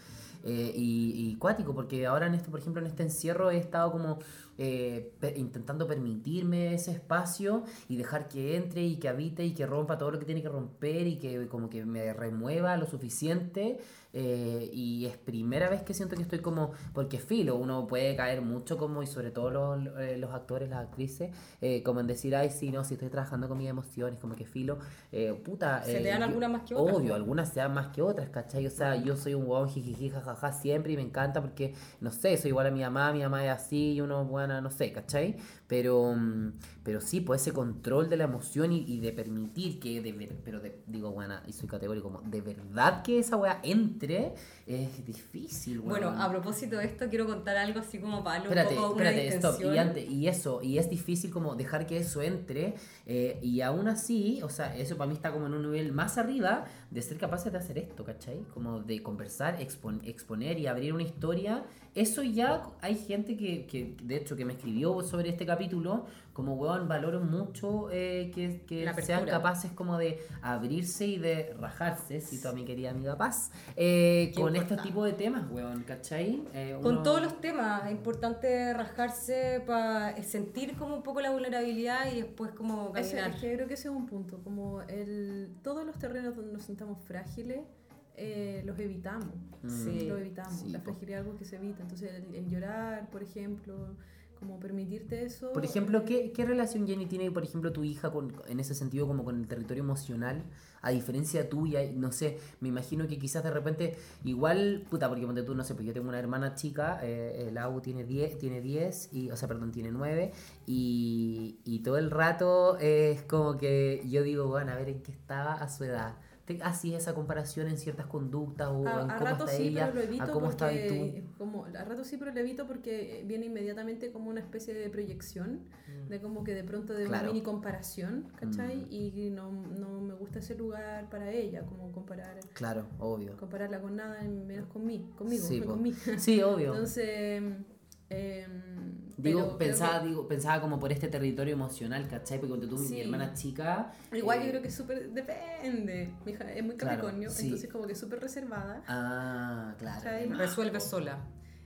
Eh, y, y cuático, porque ahora en esto, por ejemplo, en este encierro he estado como eh, pe- intentando permitirme ese espacio y dejar que entre y que habite y que rompa todo lo que tiene que romper y que como que me remueva lo suficiente. eh, y es primera vez que siento que estoy como, porque filo, uno puede caer mucho como, y sobre todo los, eh, los actores, las actrices, eh, como en decir, ay, sí, no, si estoy trabajando con mis emociones, como que filo, eh, puta. Se te eh, dan yo- algunas más que otras, Obvio, algunas sean más que otras, ¿cachai? O sea, yo soy un huevón jijiji, jajaja siempre y me encanta porque, no sé, soy igual a mi mamá, mi mamá es así y uno, no sé, ¿cachai? Pero, mm, pero sí, pues ese control de la emoción y, y de permitir que, de pero de- digo, buena, y soy categórico, como, de verdad que esa weá entre, es difícil, weón. Bueno, a propósito de esto, quiero contar algo así como para darle un Espérate, poco una espérate, stop. distensión. Y, antes, y eso, y es difícil como dejar que eso entre, eh, y aún así, o sea, eso para mí está como en un nivel más arriba de ser capaces de hacer esto, ¿cachai? Como de conversar, expon- exponer y abrir una historia. Eso ya hay gente que, que, de hecho, que me escribió sobre este capítulo, como, weón, valoro mucho eh, que, que sean capaces como de abrirse y de rajarse, cito a mi querida amiga Paz, eh, con este tipo de temas, weón, ¿cachai? Eh, Con todos los temas, es importante rascarse para sentir como un poco la vulnerabilidad y después como Ese- caminar. es que creo que ese es un punto, como el, todos los terrenos donde nos sintamos frágiles, eh, los evitamos. Mm. Sí. Lo evitamos, Sí, la fragilidad es algo que se evita. Entonces el, el llorar, por ejemplo, Como permitirte eso. Por ejemplo, ¿qué, ¿qué relación Jenny tiene, por ejemplo, tu hija con, en ese sentido como con el territorio emocional? A diferencia tuya, no sé, me imagino que quizás de repente, igual, puta, porque ponte tú, no sé, porque yo tengo una hermana chica, eh, el Au tiene 10, tiene 10, y, o sea, perdón, tiene 9, y, y todo el rato es como que yo digo, bueno, a ver en qué estaba a su edad. ¿Te hacías esa comparación en ciertas conductas o A, en a cómo rato está sí, ella, pero lo evito a cómo porque tú? como a rato sí, pero lo evito porque viene inmediatamente como una especie de proyección de como que de pronto de Mm. Claro. una mini comparación, ¿cachai? Mm. Y no, no me gusta ese lugar para ella, como comparar Claro, obvio. compararla con nada, menos con mí, conmigo, Sí, [LAUGHS] no po. con mí. Sí, obvio. Entonces, em, Digo, pero pensaba, que- digo, pensaba como por este territorio emocional, ¿cachai? Porque cuando tú, mi Sí. hermana chica. Igual eh, yo creo que es súper, depende. Mi hija es muy Claro, capricornio, sí. entonces como que es súper reservada. Ah, claro. Resuelve sola.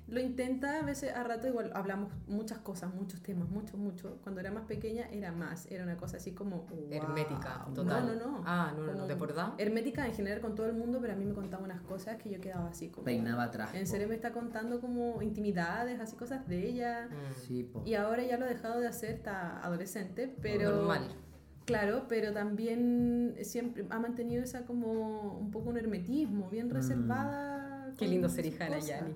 Lo intenta, a veces a rato igual hablamos muchas cosas, muchos temas, mucho, mucho. Cuando era más pequeña era más, era una cosa así como... wow. Hermética, total. No, no, no. Ah, no, no, ¿de verdad? Hermética en general con todo el mundo, pero a mí me contaba unas cosas que yo quedaba así como... Peinaba atrás. En serio me está contando como intimidades, así cosas de ella. Mm. Sí, po. Y ahora ya lo ha dejado de hacer, está adolescente, pero... Normal. Claro, pero también siempre ha mantenido esa como un poco un hermetismo, bien reservada. Mm. Qué lindo ser sus hija de. Yani.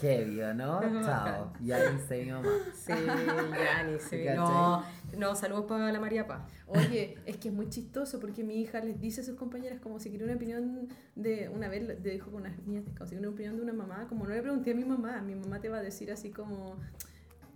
Heavy, ¿o ¿no? Chao. Ya dice mi mamá. Sí, Yani. [LAUGHS] sí. ¿Cachai? No, no, saludos para la María Paz. Oye, es que es muy chistoso porque mi hija les dice a sus compañeras como si quería una opinión de, una vez le dijo con unas niñas, como si quería una opinión de una mamá, como no le pregunté a mi mamá, mi mamá te va a decir así como,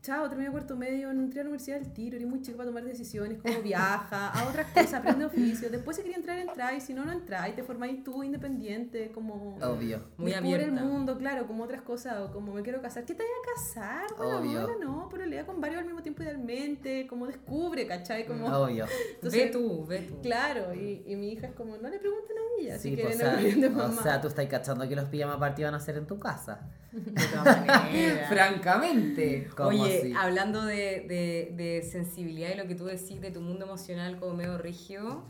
chao, terminé cuarto medio, no entré a la universidad del tiro, eres muy chico para tomar decisiones, como [LAUGHS] viaja, a otras cosas, aprende oficio, después si quería entrar, entráis, si no, no entráis, te formáis tú independiente, como... Obvio. Muy abierta. el mundo, claro, como otras cosas, o como me quiero casar. ¿Qué te vaya a casar? Bueno, Obvio. no, pero lea con varios al mismo tiempo idealmente, como descubre, ¿cachai? Como, Obvio. [LAUGHS] Entonces, ve tú, ve tú. Claro, y, y mi hija es como, no le pregunten a ella, Sí, si pues, quieren o, opinión de sea, mamá. o sea, tú estás cachando que los pijama party van a ser en tu casa. De todas maneras. [LAUGHS] Francamente. ¿Cómo Oye, así? hablando de, de, de sensibilidad y lo que tú decís de tu mundo emocional como medio rígido,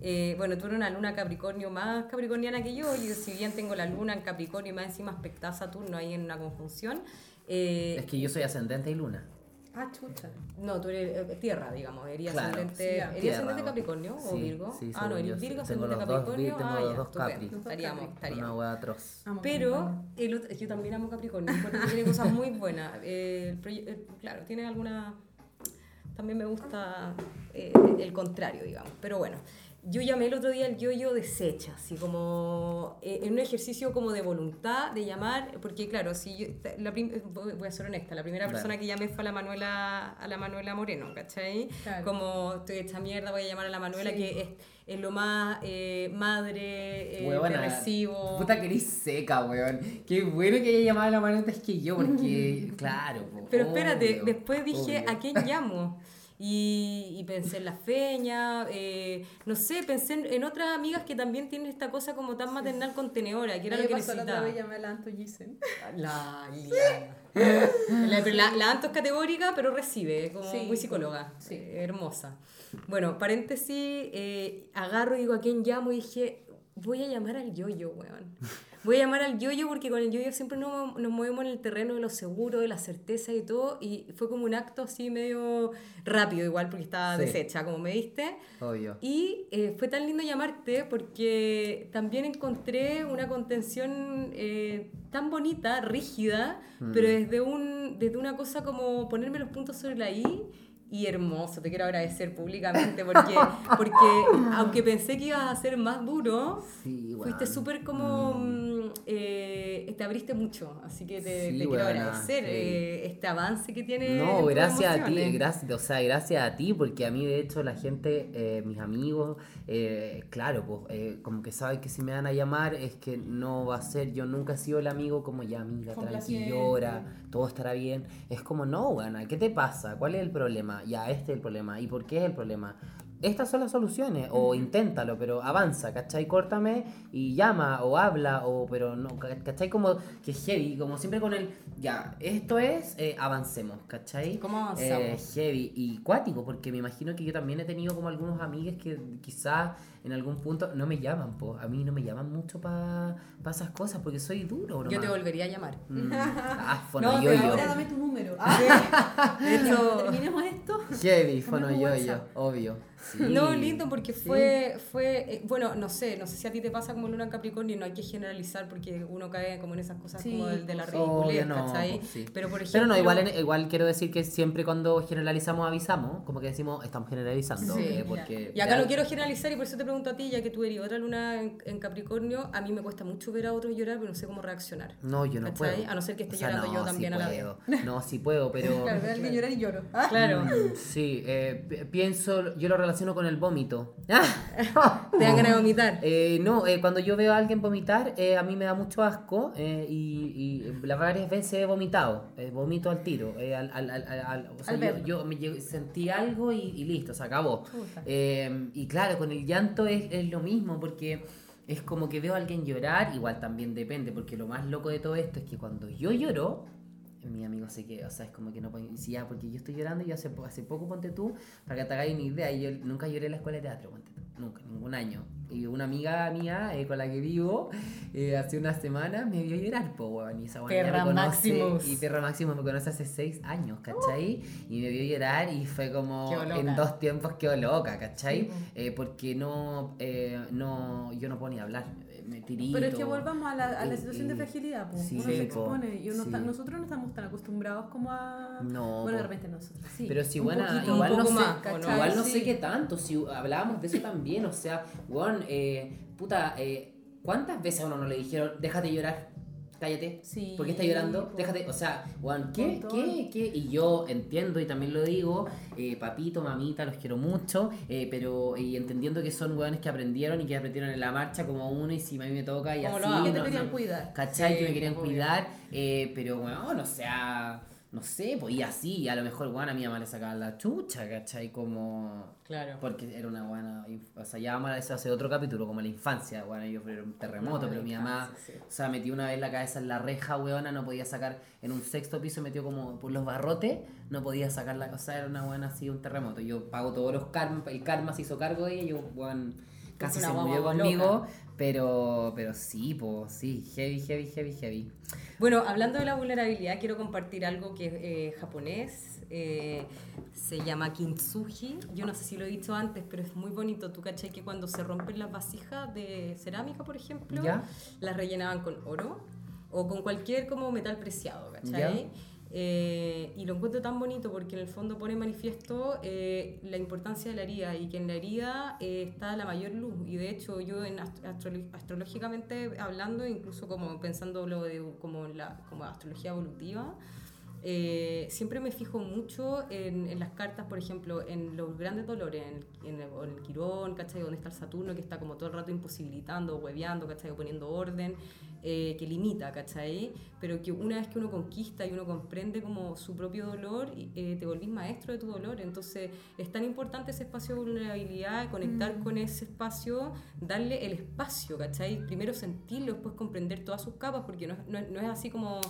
eh, bueno, tú eres una luna Capricornio más capricorniana que yo, yo si bien tengo la luna en Capricornio y más encima aspectada a Saturno ahí en una conjunción, eh, Es que yo soy ascendente y luna. Ah, chucha. no, tú eres eh, tierra, digamos, eres Claro. ascendente, Sí, ya. ¿eres Tierra, ascendente. Capricornio o Sí, Virgo? sí, ah, no, eres. Virgo, Tengo ascendente los dos Capricornio. ah, los ya, dos. Capri. Estaríamos, estaríamos. Una wea atroz. Pero el otro- yo también amo Capricornio, porque tiene cosas muy buenas. [LAUGHS] Eh, eh, claro, tiene alguna... También me gusta eh, el contrario, digamos. Pero bueno, yo llamé el otro día el yo-yo deshecha, así como eh, en un ejercicio como de voluntad de llamar, porque claro, si yo, la prim- voy voy a ser honesta, la primera persona que llamé fue a la Manuela, a la Manuela Moreno, ¿cachai? Claro. Como estoy hecha mierda, voy a llamar a la Manuela, Sí. que es, es lo más eh, madre, eh, Huevona, que recibo. Puta que eres seca, weón. Qué bueno que haya llamado a la mano antes que yo, porque, [LAUGHS] claro. po, Pero espérate, obvio, después dije, obvio. ¿a quién llamo? [LAUGHS] Y, y pensé en la feña, eh, no sé, pensé en, en otras amigas que también tienen esta cosa como tan maternal contenedora, que era lo que la otra necesitaba. vez llamé a la Anto Gisen. La Liliana. La, la, la Anto es categórica, pero recibe, como Sí, muy psicóloga. sí. eh, hermosa. Bueno, paréntesis, eh, agarro y digo a quién llamo y dije, voy a llamar al yoyo, weón. Voy a llamar al yoyo porque con el yoyo siempre nos, nos movemos en el terreno de lo seguro, de la certeza y todo. Y fue como un acto así medio rápido, igual, porque estaba Sí. deshecha, como me diste. Obvio. Y eh, fue tan lindo llamarte porque también encontré una contención eh, tan bonita, rígida, Mm. pero desde, un, desde una cosa como ponerme los puntos sobre la I y hermoso. Te quiero agradecer públicamente porque, [LAUGHS] porque aunque pensé que ibas a ser más duro, Sí, weón. fuiste súper como... mm, eh, te abriste mucho, así que te, Sí, te quiero agradecer sí. eh, este avance que tiene. en No, gracias a ti, gracias, o sea, gracias a ti, porque a mí de hecho la gente, eh, mis amigos, eh, claro, pues, eh, como que saben que si me van a llamar es que no va a ser, yo nunca he sido el amigo como ya amiga, Complaciente. tranquilora, todo estará bien, es como no, gana, ¿qué te pasa? ¿Cuál es el problema? Ya, este es el problema, ¿y por qué es el problema? estas son las soluciones, o inténtalo, pero avanza, ¿cachai? Córtame y llama, o habla, o pero no, ¿cachai? Como que es heavy, como siempre con el, ya, esto es, eh, avancemos, ¿cachai? ¿Cómo avanzamos? Eh, heavy y cuático, porque me imagino que yo también he tenido como algunos amigos que quizás en algún punto no me llaman, po. a mí no me llaman mucho para esas cosas, porque soy duro, Yo te nomás. volvería a llamar. Mm, [LAUGHS] ah, No, fono pero yo Ahora dame tu número. [LAUGHS] Ah, De terminemos esto. Heavy, Dame fono tu yo WhatsApp. obvio. Sí. No, lindo, porque Sí. fue, fue eh, bueno, no sé, no sé si a ti te pasa como Luna en Capricornio, no hay que generalizar porque uno cae como en esas cosas Sí, como del- de, la ridiculez, no, ¿cachai? sí. Pero por ejemplo... Pero no, igual, en- igual quiero decir que siempre cuando generalizamos avisamos, como que decimos estamos generalizando. Sí, eh, porque Y acá ya- no quiero generalizar y por eso te pregunto a ti, ya que tú eres otra luna en, en Capricornio, a mí me cuesta mucho ver a otros llorar, pero no sé cómo reaccionar. No, yo no ¿Cachai? puedo. A no ser que esté O sea, llorando no, yo también sí a la vez. puedo. No, sí puedo, pero... [LAUGHS] Claro, veo a alguien llorar y lloro. Ah. [LAUGHS] Claro. Mm, Sí, eh, pi- pienso, yo lo relaciono con el vómito. [LAUGHS] Te dan ganas de vomitar. Eh, no, eh, cuando yo veo a alguien vomitar, eh, a mí me da mucho asco eh, y, y las varias veces he vomitado, eh, vomito al tiro. eh, al, al, al, o sea, Al yo, yo me sentí algo y, y listo, se acabó. Eh, y claro, con el llanto es, es lo mismo porque es como que veo a alguien llorar, igual también depende, porque lo más loco de todo esto es que cuando yo lloro, mi amigo se queda, o sea, es como que no puede, sí, ya, porque yo estoy llorando y hace, hace poco, ponte tú, para que te hagáis una idea, yo nunca lloré en la escuela de teatro, ponte tú, nunca, ningún año. Y una amiga mía eh, con la que vivo, eh, hace unas semanas me vio llorar, po, weón, y esa Perra conoce, Maximus. Y Perra Máximo me conoce hace seis años, ¿cachai? Y me vio llorar y fue como, en dos tiempos quedó loca, ¿cachai? Eh, porque no, eh, no, yo no puedo ni hablar, me tirito. Pero es que volvamos a la, a la Y- situación de y- fragilidad. po. sí, uno se po, expone y uno está- nosotros no estamos tan acostumbrados como a. No, bueno, de repente nosotros sí. Pero si bueno, igual no sé, igual no sé qué tanto, si hablábamos de eso también, o sea, weón, eh, puta, eh, ¿cuántas veces a uno no le dijeron, déjate llorar, cállate? Sí, ¿Por qué estás llorando? Déjate, o sea, weón, ¿qué, qué, qué? Y yo entiendo y también lo digo, eh, papito, mamita, los quiero mucho, eh, pero y entendiendo que son weones que aprendieron y que aprendieron en la marcha como uno y si a mí me toca y Como así. que te no- querían no- cuidar. ¿Cachai? Sí, que me querían obvio. cuidar, eh, pero bueno, o sea, no sé, pues y así, a lo mejor, bueno, a mi mamá le sacaban la chucha, ¿cachai? Como... Claro. Porque era una buena, o sea, ya vamos a eso hace otro capítulo, como la infancia, bueno, yo fui un terremoto, No, pero mi mamá, sí. o sea, metió una vez la cabeza en la reja, weona, no podía sacar, en un sexto piso metió como por los barrotes, no podía sacar la cosa, era una buena así, un terremoto. Yo pago todos los karma, el karma se hizo cargo de ella, yo, weón, casi se murió loca. Pero, pero sí, pues, sí, heavy, heavy, heavy, heavy. Bueno, hablando de la vulnerabilidad, quiero compartir algo que es eh, japonés. eh, se llama kintsugi. Yo no sé si lo he dicho antes, pero es muy bonito. Tú cachai que cuando se rompen las vasijas de cerámica, por ejemplo, ¿Ya? las rellenaban con oro o con cualquier como metal preciado, ¿cachai? Ya. Eh, y lo encuentro tan bonito porque en el fondo pone manifiesto eh, la importancia de la herida y que en la herida eh, está la mayor luz. Y de hecho yo en ast- astrolo- astrológicamente hablando, incluso como pensando lo de como la como astrología evolutiva, eh, siempre me fijo mucho en, en las cartas, por ejemplo, en los grandes dolores, en, en el, o en el Quirón, ¿cachai? Donde está el Saturno, que está como todo el rato imposibilitando, hueveando, ¿cachai? O poniendo orden, eh, que limita, ¿cachai? Pero que una vez que uno conquista y uno comprende como su propio dolor, eh, te volvís maestro de tu dolor. Entonces, es tan importante ese espacio de vulnerabilidad, conectar con ese espacio, darle el espacio, ¿cachai? Primero sentirlo, después comprender todas sus capas, porque no es así como...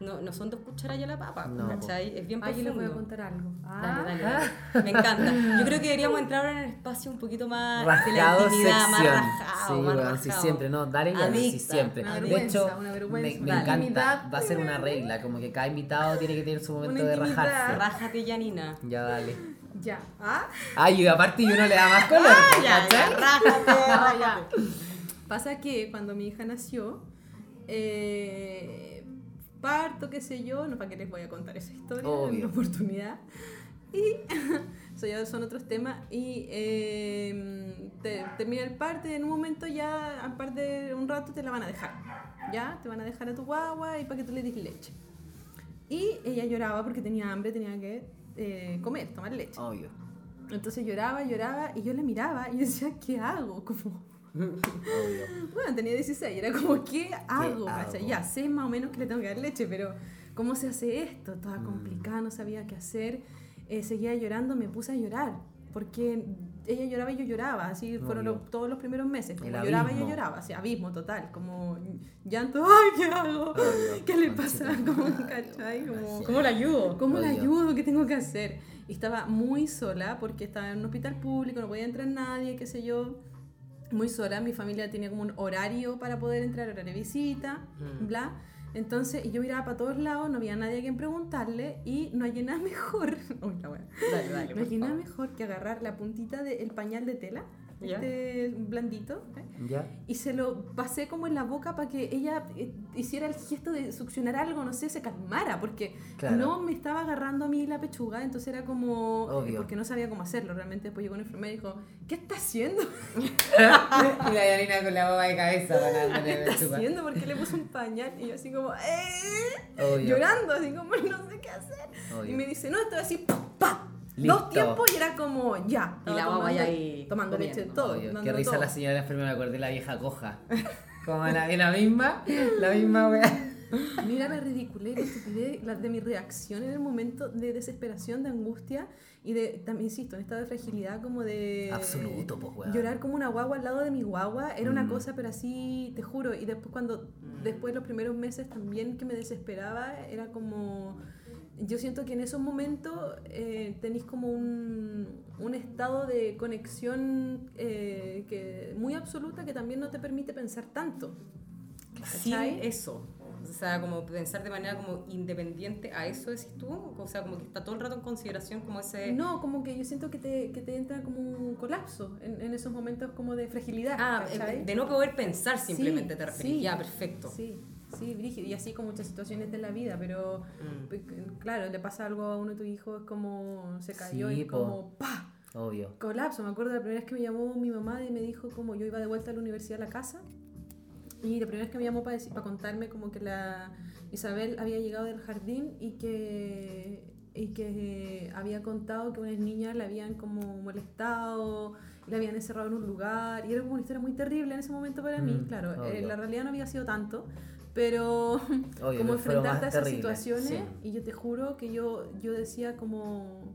No, no son dos cucharadas a la papa, No. ¿cachai? Es bien Aquí les voy a contar algo. Dale, Ah, dale, dale. [LAUGHS] Me encanta. Yo creo que deberíamos entrar ahora en el espacio un poquito más de la Rajado más sección. rajado, sí, más sí, rajado. siempre, no, dale ya, sí, Adicta. siempre. Una de hecho, una me, vergüenza. me Dale. encanta, Intimidad. va a ser una regla, como que cada invitado tiene que tener su momento de rajarse. Rájate, Janina. Ya, dale. ya. ¿Ah? Ay, y aparte y uno le da más color, Ah, ya, ya, rájate, [LAUGHS] rájate. Pasa que cuando mi hija nació, eh, parto, qué sé yo, no para qué les voy a contar esa historia, Obvio. en una oportunidad. Y [LAUGHS] eso ya son otros temas. Y eh, te- termina el parto y en un momento ya, aparte de un rato, te la van a dejar. Ya, te van a dejar a tu guagua y para que tú le des leche. Y ella lloraba porque tenía hambre, tenía que eh, comer, tomar leche. Obvio. Entonces lloraba, lloraba y yo la miraba y yo decía, ¿qué hago? Como, Obvio. [LAUGHS] bueno, tenía 16, era como, ¿qué hago? hago? ¿Cachai? Ya sé más o menos que le tengo que dar leche, pero ¿cómo se hace esto? Toda Mm. complicada, no sabía qué hacer. Eh, seguía llorando, me puse a llorar. porque ella lloraba y yo lloraba, así fueron Obvio. los- todos los primeros meses, El lloraba y yo lloraba, así, abismo total, como llanto, ay, ¿qué hago? Obvio. ¿Qué le pasa? [LAUGHS] Madre, ¿cachai? Como, ¿Cómo la ayudo? ¿Cómo la ayudo? ¿Qué tengo que hacer? Y estaba muy sola porque estaba en un hospital público, no podía entrar nadie, qué sé yo. Muy sola, mi familia tenía como un horario para poder entrar, horario de visita, Mm. bla. Entonces yo miraba para todos lados, no había nadie a quien preguntarle y no hay nada [LAUGHS] mejor. Dale, dale. No hay nada mejor que agarrar la puntita del pañal de tela, Ya. este blandito, ¿eh? ¿Ya? y se lo pasé como en la boca para que ella eh, hiciera el gesto de succionar algo, no sé, se calmara, porque Claro. no me estaba agarrando a mí la pechuga, entonces era como, Obvio. porque no sabía cómo hacerlo, realmente después llegó una enfermera y dijo, ¿qué está haciendo? [LAUGHS] y la Yanina con la boba de cabeza para [LAUGHS] ¿Qué está haciendo? ¿Por qué le puso un pañal? Y yo así como, ¡eh! Llorando, así como, no sé qué hacer. Obvio. Y me dice, no, esto es así, ¡pa! pa". Listo. Dos tiempos y era como, ya. Y la guagua ya tomando- ahí Tomando leche, todo. Obvio. dando Qué risa todo. la señora enfermera, me acordé de la vieja coja. Como la, en la misma, la misma wea. Mira la ridiculez, la estupidez la- de mi reacción en el momento de desesperación, de angustia y de, también insisto, en estado de fragilidad como de... Absoluto, pues, weón. Llorar como una guagua al lado de mi guagua era una Mm. cosa, pero así, te juro, y después cuando, después los primeros meses también que me desesperaba, era como... Yo siento que en esos momentos eh, tenéis como un, un estado de conexión eh, que, muy absoluta que también no te permite pensar tanto. Sin ¿Cachai? eso. O sea, como pensar de manera como independiente a eso, decís tú. O sea, como que está todo el rato en consideración como ese... No, como que yo siento que te, que te entra como un colapso en, en esos momentos como de fragilidad. Ah, ¿cachai? de no poder pensar simplemente Sí, te referís. sí. Ya, perfecto. Sí, sí, brígido. Y así con muchas situaciones de la vida, pero Mm. claro, le pasa algo a uno de tus hijos, es como se cayó Sí, y po. como ¡pa! Obvio. Colapso. Me acuerdo la primera vez que me llamó mi mamá y me dijo como yo iba de vuelta a la universidad a la casa. Y la primera vez que me llamó para, decir, para contarme como que la Isabel había llegado del jardín y que, y que había contado que unas niñas la habían como molestado, la habían encerrado en un lugar. Y era como una historia muy terrible en ese momento para mí. Mm, Claro, eh, la realidad no había sido tanto. Pero [LAUGHS] Obvio, como enfrentarte a esas terrible, situaciones sí. y yo te juro que yo, yo decía como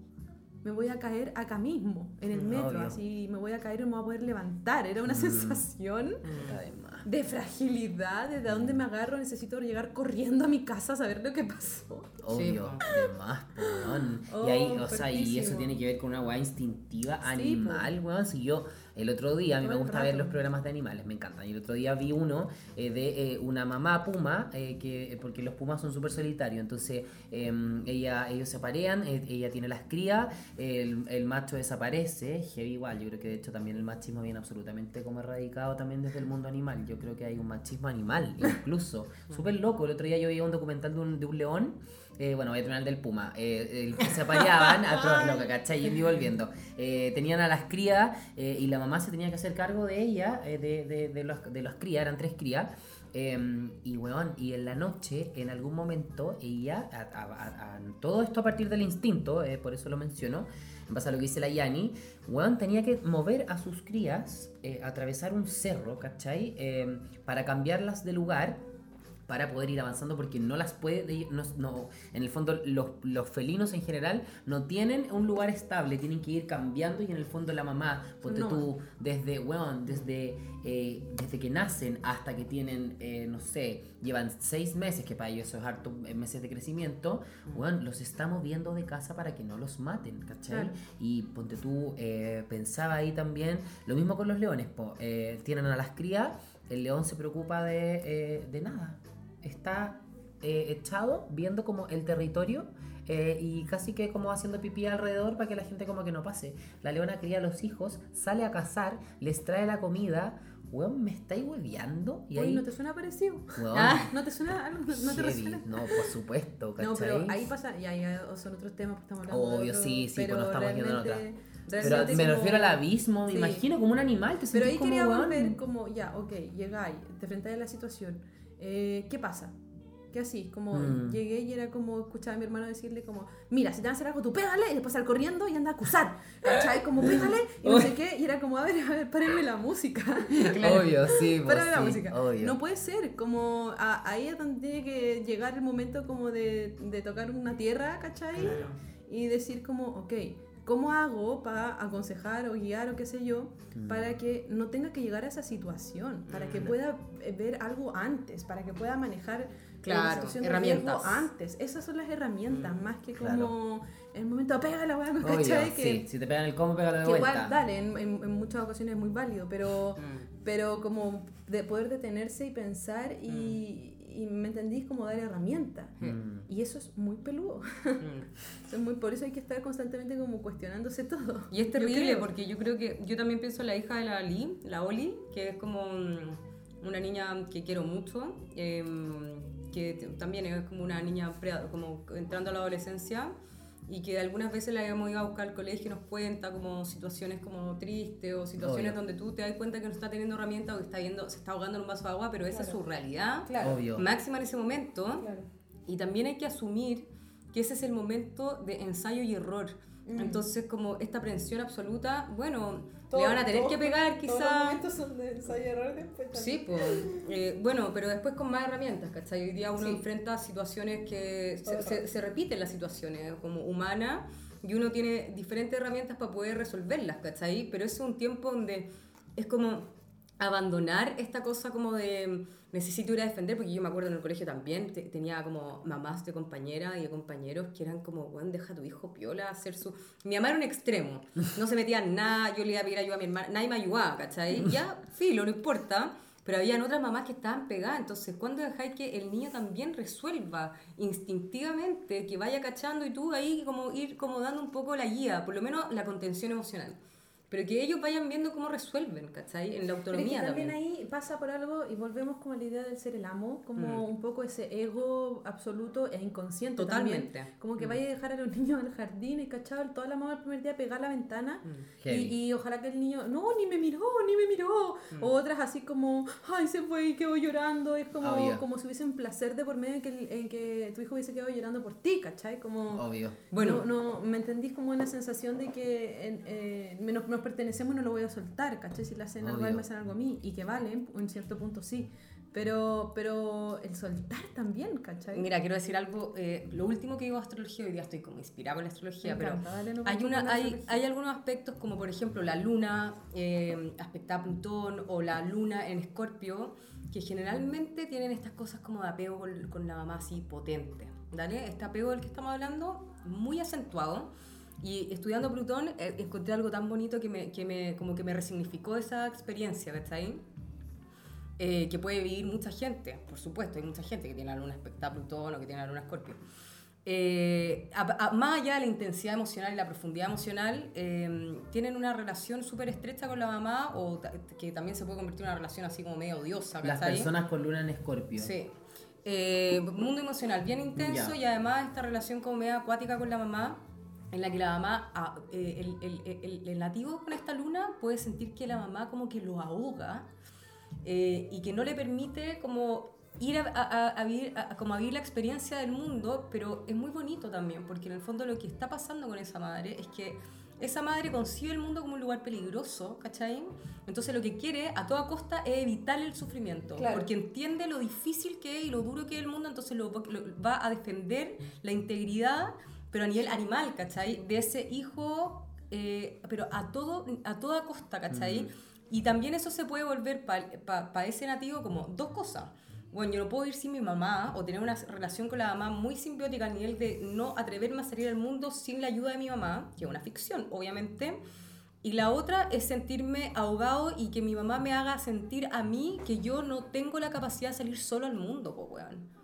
me voy a caer acá mismo, en el Mm, metro, obvio. así me voy a caer y no me voy a poder levantar. Era una Mm. sensación Mm. Además. de fragilidad, de dónde me agarro, necesito llegar corriendo a mi casa a saber lo que pasó. Obvio, po. de más, po, weón. Oh, y ahí, o sea, y eso tiene que ver con una weá instintiva Sí, animal, weón. Si yo, el otro día, a mí me gusta ver los programas de animales, me encantan. Y el otro día vi uno eh, de eh, una mamá puma, eh, que, porque los pumas son súper solitarios. Entonces, em, ella, ellos se aparean, eh, ella tiene las crías, el, el macho desaparece, heavy igual. Yo creo que de hecho también el machismo viene absolutamente como erradicado también desde el mundo animal. Yo creo que hay un machismo animal, [LAUGHS] incluso. Súper loco. El otro día yo vi un documental de un, de un león. Eh, bueno, voy a terminar el del Puma. eh, que se apareaban, atroz loca, ¿cachai? Y volviendo. Eh, tenían a las crías eh, y la mamá se tenía que hacer cargo de ella, eh, de, de, los, crías, eran tres crías. eh, y weón, y en la noche, en algún momento, ella, a- a- a- a- todo esto a partir del instinto, eh, por eso lo menciono, en base a lo que dice la Yani, weón tenía que mover a sus crías, eh, atravesar un cerro, ¿cachai? Eh, para cambiarlas de lugar para poder ir avanzando porque no las puede no, no- en el fondo los, los felinos en general no tienen un lugar estable tienen que ir cambiando y en el fondo la mamá ponte Son tú desde weón, desde eh, desde que nacen hasta que tienen eh, no sé llevan seis meses que para ellos eso es harto eh, meses de crecimiento weón, los está moviendo de casa para que no los maten ¿cachai? Claro. y ponte tú eh, pensaba ahí también lo mismo con los leones po, eh, tienen a las crías el león se preocupa de, eh, de nada está eh, echado viendo como el territorio eh, y casi que como haciendo pipí alrededor para que la gente como que no pase. La leona cría a los hijos, sale a cazar, les trae la comida. Weón, ¿me estáis hueveando? Y Oye, ahí, ¿no te suena parecido? weón, Ah, ¿No te suena algo? ¿No te heavy. resuena? No, por supuesto, ¿cachai? No, pero ahí pasa, y ahí son otros temas que estamos hablando. Obvio, otro, sí, sí, pero pues no estamos yendo en realmente- Pero me como- refiero al abismo, me Sí. imagino como un animal, te Pero ahí como, quería volver como, ya, ok, llegáis, te enfrentáis a la situación. Eh, ¿Qué pasa? ¿Qué así? Como Mm. llegué y era como escuchaba a mi hermano decirle como, mira, si te van a hacer algo, tú pégale y después sal corriendo y anda a acusar. ¿Cachai? Como pégale y no sé qué. Y era como, a ver, a ver, párenme la música. [LAUGHS] Obvio, [LAUGHS] sí, pues, Párame la sí, música. obvio. No puede ser, como a- ahí es donde tiene que llegar el momento como de, de tocar una tierra, ¿cachai? Y decir como, ok, ¿Cómo hago para aconsejar o guiar o qué sé yo, Mm. para que no tenga que llegar a esa situación, para que pueda eh, ver algo antes, para que pueda manejar Claro, la situación de herramientas. riesgo antes? Esas son las herramientas, más que como claro. el momento de pega la weá, [LAUGHS] ¿cachai? Que, sí, si te pegan el combo, pégalo de que vuelta. igual, dale, en, en- en muchas ocasiones es muy válido, pero, Mm. pero como de poder detenerse y pensar y, y me entendís como dar herramientas. Mm. Y eso es muy peludo. Mm. [LAUGHS] Eso es muy, por eso hay que estar constantemente como cuestionándose todo. Y es Yo terrible creo. porque yo creo que yo también pienso en la hija de la Ali, la Oli, que es como una niña que quiero mucho, em, que también es como una niña pre- como entrando a la adolescencia y que algunas veces la hemos ido a buscar al colegio y nos cuenta como situaciones como tristes o situaciones Obvio. donde tú te das cuenta que no está teniendo herramientas o que está viendo, se está ahogando en un vaso de agua, pero esa es Claro. su realidad Obvio. máxima en ese momento. Claro. Y también hay que asumir que ese es el momento de ensayo y error. Mm. Entonces, como esta aprensión absoluta, bueno, Todo- le van a tener todo- que pegar Todos los quizá. momentos son de ensayo y error después. Sí, pues. eh, bueno, pero después con más herramientas, ¿cachai? Hoy día uno Sí. enfrenta situaciones que se, se, se repiten las situaciones como humanas y uno tiene diferentes herramientas para poder resolverlas, ¿cachai? Pero es un tiempo donde es como abandonar esta cosa como de necesito ir a defender, porque yo me acuerdo en el colegio también te- tenía como mamás de compañeras y de compañeros que eran como, bueno, deja tu hijo piola hacer su... Mi mamá era un extremo, no se metía en nada, yo le iba a pedir ayuda a mi hermana, nadie me ayudaba, ¿cachai? Ya, filo, no importa, pero habían otras mamás que estaban pegadas, entonces, ¿cuándo dejáis que el niño también resuelva instintivamente, que vaya cachando y tú ahí como ir como dando un poco la guía, por lo menos la contención emocional? Pero que ellos vayan viendo cómo resuelven, ¿cachai? En la Pero autonomía también también. ahí pasa por algo y volvemos como a la idea del ser el amo, como Mm. un poco ese ego absoluto e inconsciente Totalmente. también. Como que Mm. vaya a dejar a los [LAUGHS] niños al jardín y cachado toda la mamá el primer día pegar la ventana Mm. y, y ojalá que el niño, no, ni me miró, ni me miró. Mm. O otras así como, ay, se fue y quedó llorando. Es como, Obvio. como si hubiese un placer de por medio en que, en que tu hijo hubiese quedado llorando por ti, ¿cachai? Como... Obvio. Bueno. no, no, me entendís como una sensación de que eh, me- nos, nos pertenecemos no lo voy a soltar, ¿cachai? Si le hacen algo a él, me hacen algo a mí, y que valen, en cierto punto sí. Pero, pero el soltar también, ¿cachai? Mira, quiero decir algo, eh, lo último que digo astrología, hoy día estoy como inspirada por la astrología, pero encanta, dale, no hay, una, hay, hay algunos aspectos como por ejemplo la luna eh, aspectada a Plutón o la luna en Escorpio que generalmente tienen estas cosas como de apego con, con la mamá así potente, ¿vale? Este apego del que estamos hablando, muy acentuado. Y estudiando Plutón eh, encontré algo tan bonito que me, que me, como que me resignificó esa experiencia, ¿cachai? eh, que puede vivir mucha gente, por supuesto, hay mucha gente que tiene la luna a Plutón o que tiene la luna Escorpio. Eh, a- a- más allá de la intensidad emocional y la profundidad emocional, eh, tienen una relación súper estrecha con la mamá o que también se puede convertir en una relación así como medio odiosa. Las personas con luna en escorpio. Sí. Eh, mundo emocional bien intenso Ya. y además esta relación como media acuática con la mamá, en la que la mamá, ah, eh, el, el- el- el nativo con esta luna puede sentir que la mamá como que lo ahoga eh, y que no le permite como ir a, a- a- a vivir, a- como a vivir la experiencia del mundo, pero es muy bonito también, porque en el fondo lo que está pasando con esa madre es que esa madre concibe el mundo como un lugar peligroso, ¿cachai? Entonces lo que quiere a toda costa es evitar el sufrimiento, Claro. porque entiende lo difícil que es y lo duro que es el mundo, entonces lo, lo- va a defender la integridad, pero a nivel animal, ¿cachai? De ese hijo, eh, pero a, todo, a toda costa, ¿cachai? Y también eso se puede volver para ese nativo como dos cosas. Bueno, yo no puedo ir sin mi mamá o tener una relación con la mamá muy simbiótica al nivel de no atreverme a salir al mundo sin la ayuda de mi mamá, que es una ficción, obviamente. Y la otra es sentirme ahogado y que mi mamá me haga sentir a mí que yo no tengo la capacidad de salir solo al mundo, po, weón.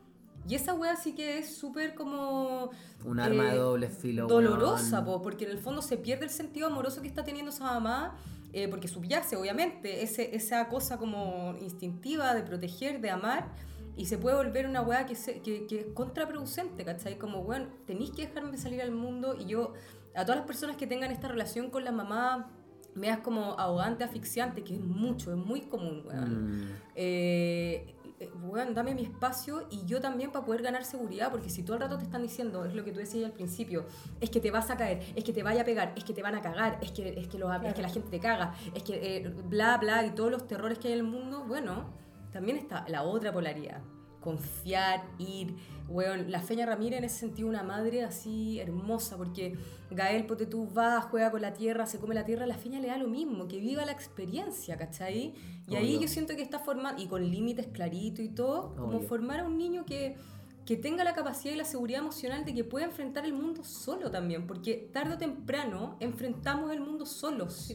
Y esa wea sí que es súper como... Un arma eh, de doble filo. dolorosa, po, porque en el fondo se pierde el sentido amoroso que está teniendo esa mamá, eh, porque subyace, obviamente, ese, esa cosa como instintiva de proteger, de amar, y se puede volver una weá que, se- que, que es contraproducente, ¿cachai? Como, bueno, tenéis que dejarme salir al mundo, y yo, a todas las personas que tengan esta relación con la mamá, me das como ahogante, asfixiante, que es mucho, es muy común, weón. Mm. Eh, eh, weón, dame mi espacio y yo también para poder ganar seguridad, porque si todo el rato te están diciendo, es lo que tú decías al principio, es que te vas a caer, es que te vaya a pegar, es que te van a cagar, es que, es que, los- es que la gente te caga, es que eh, bla, bla, y todos los terrores que hay en el mundo, bueno, también está la otra polaridad, confiar, ir. Weón, la Feña Ramírez en ese sentido una madre así hermosa, porque Gael, pote tú, va, juega con la tierra, se come la tierra, la Feña le da lo mismo, que viva la experiencia, ¿cachai? Y ahí yo siento que está formando, y con límites claritos y todo, como Obvio. formar a un niño que, que tenga la capacidad y la seguridad emocional de que pueda enfrentar el mundo solo también, porque tarde o temprano enfrentamos el mundo solos.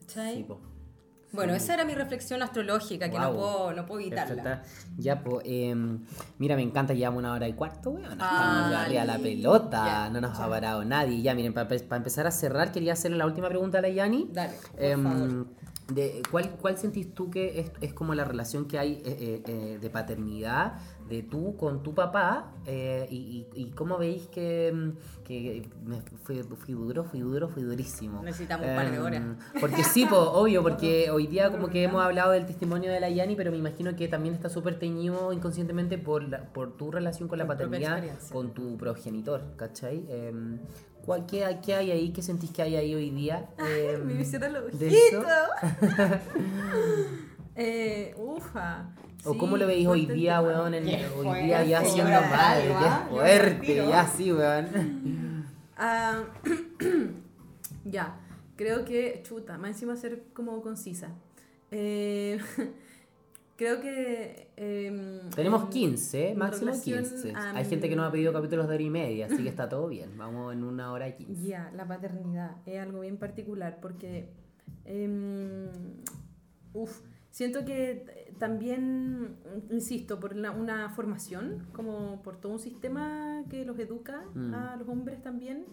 ¿cachai? Sí, po. Bueno, esa era mi reflexión astrológica, que no puedo, no puedo evitarla. Ya, pues, mira, me encanta, llevamos una hora y cuarto, weón. Ah, Estamos ya la pelota, Ya, no nos ya. ha parado nadie. Ya, miren, para empezar a cerrar, quería hacerle la última pregunta a la Yani. Dale, por Em, favor. de, ¿cuál, ¿Cuál sentís tú que es, es como la relación que hay eh, eh, eh, de paternidad de tú con tu papá? eh, y, y- y cómo veis que, mm, que me fui, fui duro, fui duro, fui durísimo? Necesitamos un par de Em, horas. Porque sí, po, obvio, porque [LAUGHS] hoy día como que hemos hablado del testimonio de la Yani, pero me imagino que también está súper teñido inconscientemente por, la- por tu relación con la paternidad, con tu progenitor, ¿cachai? Em, ¿cuál- qué, hay- qué hay ahí? ¿Qué sentís que hay ahí hoy día? [LAUGHS] Em, Me hicieron los de ojitos. eso. [LAUGHS] Eh, ufa. ¿O cómo lo veis hoy día, weón? en- hoy día ya siendo madre. Yo me fuerte, ya sí, weón. [LAUGHS] Ah, [CLEARS THROAT] ya, creo que, chuta, más encima ser como concisa. Eh, [LAUGHS] creo que... em, Tenemos en- 15, en máximo relación 15. a Hay gente que nos ha pedido capítulos de hora y media, así que está todo bien. [LAUGHS] Vamos en una hora y 15. Ya, la paternidad es algo bien particular porque, em, uf, siento que eh, también, insisto, por la- una formación, como por todo un sistema que los educa Mm. a los hombres también,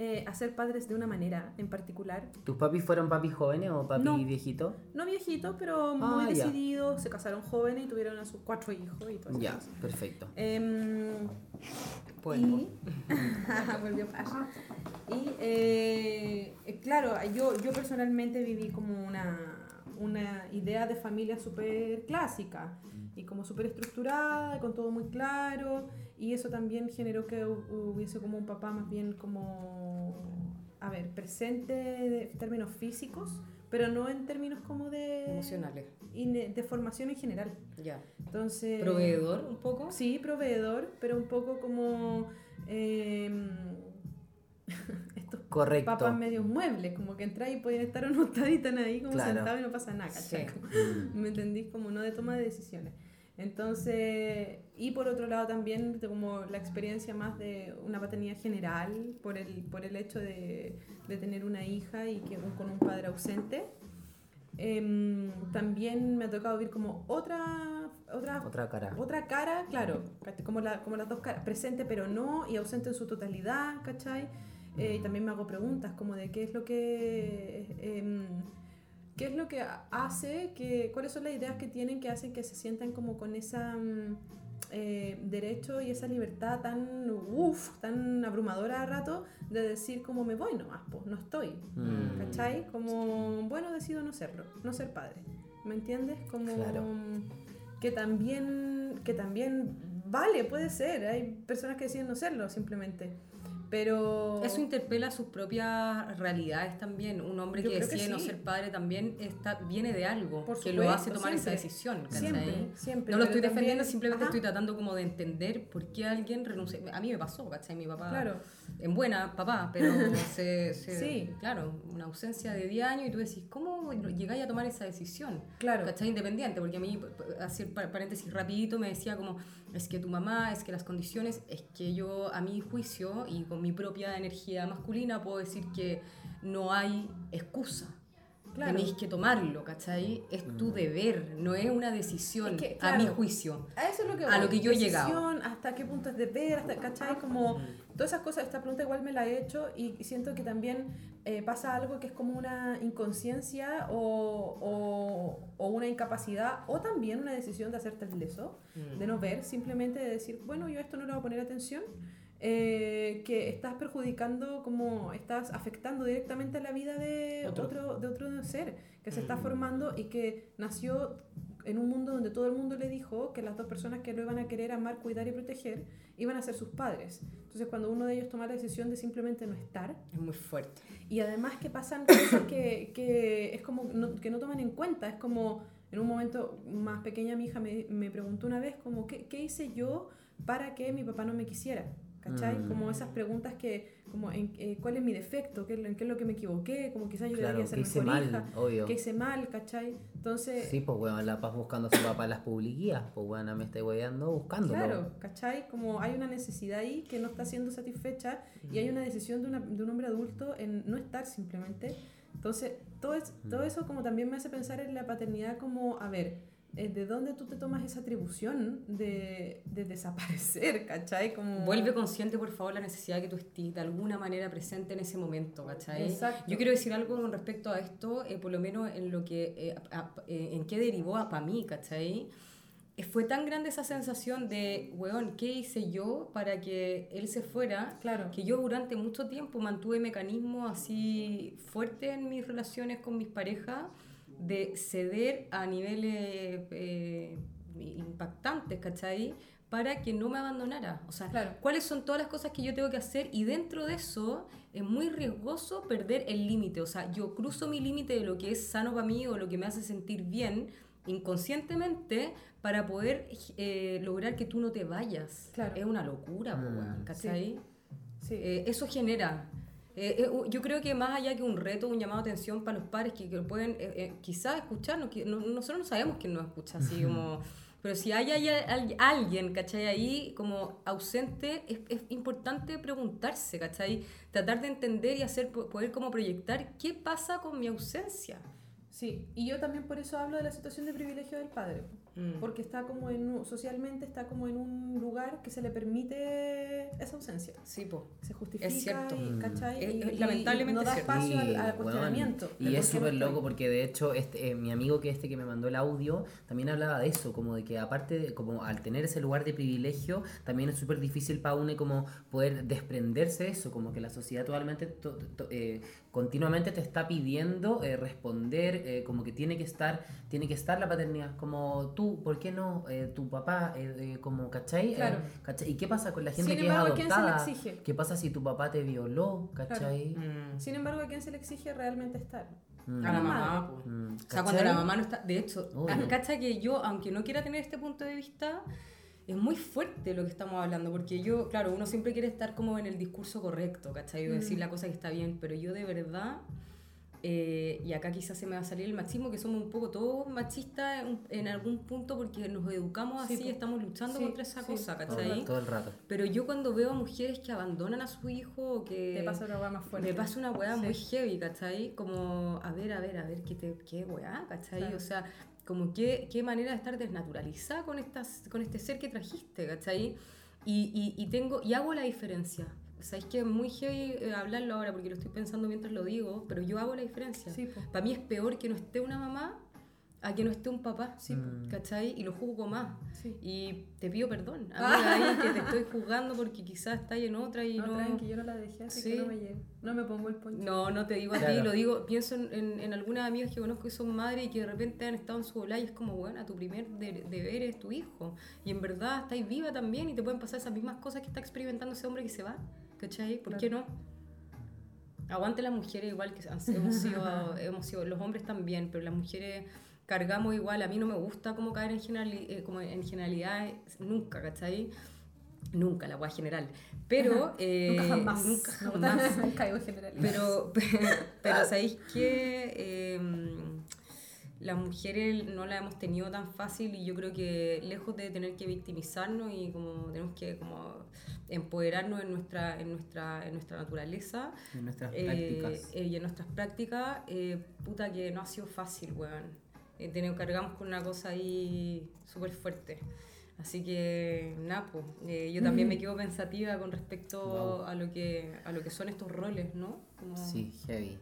eh, a ser padres de una manera en particular. ¿Tus papis fueron papis jóvenes o papi No. viejitos? No viejitos, pero muy Ah, ya. decididos, se casaron jóvenes y tuvieron a sus cuatro hijos y todo eso. Ya, perfecto. Em, Polvo. Y, [LAUGHS] volvió. Y eh, eh, claro, yo, yo personalmente viví como una, una idea de familia súper clásica y como súper estructurada, con todo muy claro. Y eso también generó que hu- hubiese como un papá más bien como, a ver, presente de términos físicos, pero no en términos como de... Emocionales. y de formación en general. Ya. Entonces... Proveedor, un poco. Sí, proveedor, pero un poco como em, [LAUGHS] estos Correcto. papas medio muebles, como que entras y pueden estar o no estar y están ahí como Claro. sentados y no pasa nada. Sí. Mm. ¿Me entendís? Como no de toma de decisiones. Entonces, y por otro lado también como la experiencia más de una paternidad general por el, por el hecho de, de tener una hija y que con un padre ausente. Em, también me ha tocado vivir como otra, otra, Otra cara. otra cara, claro, como, la, como las dos caras, presente pero no y ausente en su totalidad, ¿cachai? Eh, y también me hago preguntas como de qué es lo que... em, ¿Qué es lo que hace? Que, ¿Cuáles son las ideas que tienen que hacen que se sientan como con esa mm, eh, derecho y esa libertad tan, uff, tan abrumadora a rato de decir como me voy nomás, pues no estoy, Mm. ¿cachai? Como, bueno, decido no serlo, no ser padre, ¿me entiendes? Como Claro. mm, que también, que también vale, puede ser, hay personas que deciden no serlo simplemente, pero... Eso interpela sus propias realidades también. Un hombre que decide no ser padre también está, viene de algo Por que lo hace tomar esa decisión. ¿cachai? Siempre, siempre. No lo estoy defendiendo, también- simplemente Ajá, estoy tratando como de entender por qué alguien renuncia. A mí me pasó, ¿cachai? Mi papá, Claro. En buena, papá, pero [LAUGHS] se, se- Sí. claro, una ausencia de 10 años y tú decís, ¿cómo llegáis a tomar esa decisión? Claro. ¿Cachai? Independiente, porque a mí, hacer pa- paréntesis rapidito, me decía como, es que tu mamá, es que las condiciones, es que yo a mi juicio y con mi propia energía masculina puedo decir que no hay excusa. Claro. Tenéis que tomarlo, ¿cachai? Es tu deber, no es una decisión, Es que, a mi claro. juicio. A eso es lo que A voy. lo que yo he llegado. Hasta qué punto es deber, hasta, ¿cachai? Como todas esas cosas, esta pregunta igual me la he hecho y siento que también eh, pasa algo que es como una inconsciencia o, o, o una incapacidad o también una decisión de hacerte el leso, de no ver, simplemente de decir, bueno, yo a esto no le voy a poner atención. Eh, que estás perjudicando, como estás afectando directamente a la vida de Otro. otro, de otro ser que se está formando y que nació en un mundo donde todo el mundo le dijo que las dos personas que lo iban a querer amar, cuidar y proteger iban a ser sus padres. Entonces cuando uno de ellos toma la decisión de simplemente no estar, Es muy fuerte. y además que pasan cosas que, que es como no- que no toman en cuenta, es como en un momento más pequeña mi hija me, me preguntó una vez como, ¿qué, ¿qué hice yo para que mi papá no me quisiera? ¿Cachai? Mm. Como esas preguntas que, como, en, eh, ¿cuál es mi defecto? ¿Qué, ¿En qué es lo que me equivoqué? Como quizás yo Claro, debería ser que hice mejor mal, hija. obvio. ¿Qué hice mal? ¿Cachai? Entonces, Sí, pues weón, la paz buscando a su papá las publiquías, pues weón, me estoy weando buscándolo. Claro, ¿cachai? Como hay una necesidad ahí que no está siendo satisfecha y hay una decisión de, una- de un hombre adulto en no estar simplemente. Entonces, todo, es- todo eso como también me hace pensar en la paternidad como, a ver, ¿de dónde tú te tomas esa atribución de, de desaparecer, [LAUGHS] ¿cachai? Como... Vuelve consciente, por favor, la necesidad de que tú estés de alguna manera presente en ese momento, ¿cachai? Exacto. Yo quiero decir algo con respecto a esto, eh, por lo menos en lo que, eh, a- eh, en qué derivó para mí, ¿cachai? Eh, Fue tan grande esa sensación de, weón, ¿qué hice yo para que él se fuera? Claro. Que yo durante mucho tiempo mantuve mecanismos así fuertes en mis relaciones con mis parejas de ceder a niveles eh, impactantes, ¿cachai? Para que no me abandonara. O sea, Claro. cuáles son todas las cosas que yo tengo que hacer y dentro de eso es muy riesgoso perder el límite. O sea, yo cruzo mi límite de lo que es sano para mí o lo que me hace sentir bien inconscientemente para poder eh, lograr que tú no te vayas. Claro. Es una locura, Mm. ¿cachai? Sí. Eh, eso genera. Eh, eh, yo creo que más allá que un reto, un llamado de atención para los padres que, que pueden eh, eh, quizás escucharnos, que no- nosotros no sabemos quién nos escucha, así como... Pero si hay, hay al- alguien, ¿cachai? Ahí como ausente, es, es importante preguntarse, ¿cachai? Tratar de entender y hacer, po- poder como proyectar qué pasa con mi ausencia. Sí, y yo también por eso hablo de la situación de privilegio del padre. Mm. Porque está como en socialmente está como en un lugar que se le permite esa ausencia. Sí, po. Se justifica, Es cierto. y, Mm. ¿cachai? Es- Y- es y- lamentablemente y no da espacio al, cuestionamiento. Y es súper loco porque de hecho este, eh, mi amigo que este que me mandó el audio también hablaba de eso, como de que aparte de, como al tener ese lugar de privilegio, también es súper difícil para uno como poder desprenderse de eso, como que la sociedad totalmente to- to- eh, continuamente te está pidiendo eh, responder, eh, como que tiene que estar, tiene que estar la paternidad, como tú, ¿por qué no? Eh, tu papá, eh, eh, como, ¿cachai? Eh, Claro. ¿cachai? ¿Y qué pasa con la gente Sin que embargo, ¿a es quién se le adoptada? exige? ¿Qué pasa si tu papá te violó? ¿Cachai? Mm. Sin embargo, ¿a quién se le exige realmente estar? Mm. A la mamá. po. Mm, O sea, cuando ¿cachai? la mamá no está. De hecho, Obvio. ah, cacha que yo, aunque no quiera tener este punto de vista, es muy fuerte lo que estamos hablando. Porque yo, claro, uno siempre quiere estar como en el discurso correcto, ¿cachai? Y decir Mm. la cosa que está bien. Pero yo de verdad. eh, y acá quizás se me va a salir el machismo, que somos un poco todos machistas en, en algún punto porque nos educamos Sí, así, po. estamos luchando Sí, contra esa sí, cosa, todo todo, ¿cachai? todo el rato. Pero yo cuando veo a mujeres que abandonan a su hijo o que... Te pasa una hueá más fuerte. Me pasa una Sí. muy heavy, ¿cachai? Como, a ver, a ver, a ver, ¿qué, te, qué weá, ¿cachai? Claro. O sea, como qué, qué manera de estar desnaturalizada con, estas, con este ser que trajiste, ¿cachai? Y, y, y tengo, y hago la diferencia. Sabéis que es muy heavy eh, hablarlo ahora porque lo estoy pensando mientras lo digo, pero yo hago la diferencia. Sí, po. Para mí es peor que no esté una mamá a que no esté un papá, Sí. Mm. ¿cachai? Y lo juzgo más. Sí. Y te pido perdón, [LAUGHS] amiga, ahí que te estoy juzgando porque quizás estás en otra y No, no... tranqui, yo no la dejé, así Sí. que no me llevo. No me pongo el poncho. No, no te digo a ti, lo digo, pienso en, en, en algunas amigas que conozco que son madres y que de repente han estado en su bola y es como, bueno, tu primer de- deber es tu hijo. Y en verdad estáis viva también y te pueden pasar esas mismas cosas que está experimentando ese hombre que se va, ¿cachai? ¿Por qué no? Aguante las mujeres igual que han- hemos sido, [LAUGHS] hemos sido, los hombres también, pero las mujeres cargamos igual. A mí no me gusta como caer en, generali- eh, como en generalidades nunca, ¿cachai? Nunca, la guay general. Pero... eh, nunca jamás. Nunca No, jamás. [LAUGHS] caigo en general. Pero, [LAUGHS] pero ¿sabéis que las mujeres no la hemos tenido tan fácil y yo creo que lejos de tener que victimizarnos y como tenemos que como empoderarnos en nuestra, en nuestra, en nuestra naturaleza En nuestras eh, prácticas. eh, y en nuestras prácticas, eh, puta que no ha sido fácil, weón. Eh, tenemos, cargamos con una cosa ahí súper fuerte. Así que, nada, pues, eh, yo también me quedo pensativa con respecto Wow. a, lo que, a lo que son estos roles, ¿no? Como- Sí, heavy.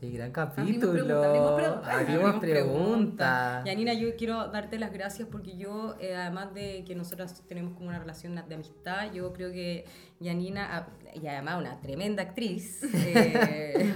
Qué gran capítulo. abrimos pregunta. Abrimos pregunta. Yanina, yo quiero darte las gracias porque yo, eh, además de que nosotras tenemos como una relación de amistad, yo creo que Yanina, ah, y además una tremenda actriz, [LAUGHS] eh,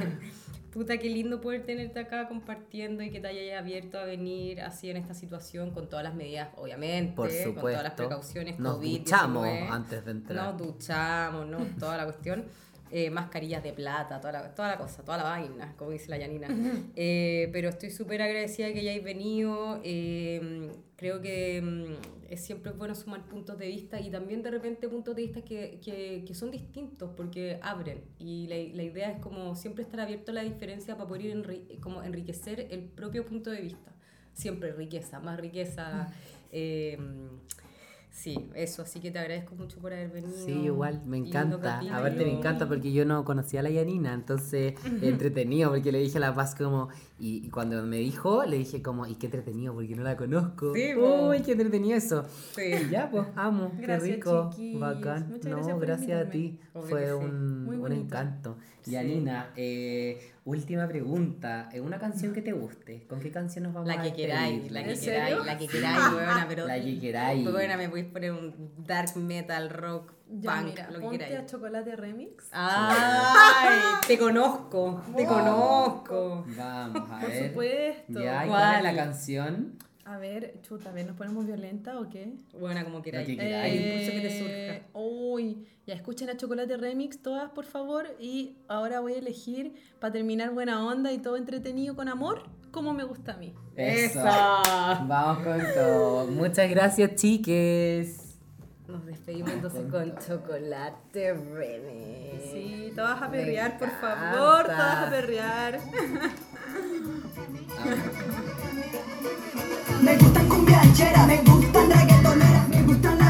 puta, qué lindo poder tenerte acá compartiendo y que te hayas abierto a venir así en esta situación con todas las medidas, obviamente, Por con todas las precauciones. Nos COVID-19. duchamos antes de entrar. Nos duchamos, ¿no? Toda la cuestión. [LAUGHS] eh, mascarillas de plata, toda la, toda la cosa, toda la vaina, como dice la Yanina. Eh, pero estoy súper agradecida de que hayáis venido. eh, creo que mm, es siempre bueno sumar puntos de vista y también de repente puntos de vista que, que, que son distintos porque abren. Y la, la idea es como siempre estar abierto a la diferencia para poder enri- como enriquecer el propio punto de vista. Siempre riqueza, más riqueza. Sí, eso. Así que te agradezco mucho por haber venido. Sí, igual, me encanta. Aparte me encanta porque yo no conocía a la Yanina, entonces [LAUGHS] entretenido porque le dije a La Paz como, y, y cuando me dijo, le dije como, y qué entretenido porque no la conozco. Sí. Uy, qué entretenido eso. Sí. Y ya, pues, amo, Gracias, qué rico, chiquillos. bacán. Muchas no, gracias gracias a ti, Obvio fue que un, un encanto. Sí. Yanina, eh, última pregunta, ¿eh, una canción que te guste? ¿Con qué canción nos vamos La a que queráis, la ¿En que queráis, la que queráis, weona, [LAUGHS] pero. La que queráis. Weona, me podéis poner un dark metal, rock, Ya, punk, mira, lo que ponte queráis. a Chocolate Remix. ¡Ay! Te conozco, te Wow. conozco. Vamos, a Por ver. supuesto. Ya, ¿y cuál es la canción? A ver, chuta, a ver, ¿nos ponemos violenta o qué? Buena, como queráis. que queráis. El impulso que te Eh, surja. Uy, ya escuchen a Chocolate Remix todas, por favor. Y ahora voy a elegir, para terminar buena onda y todo entretenido con amor, como me gusta a mí. Eso. ¡Esa! Vamos con todo. Muchas gracias, chiques. Nos despedimos entonces con, chocolate, René. Sí, todas a perrear, por favor, todas a perrear. me gustan cumbiancheras, me gustan reggaetoneras, me gustan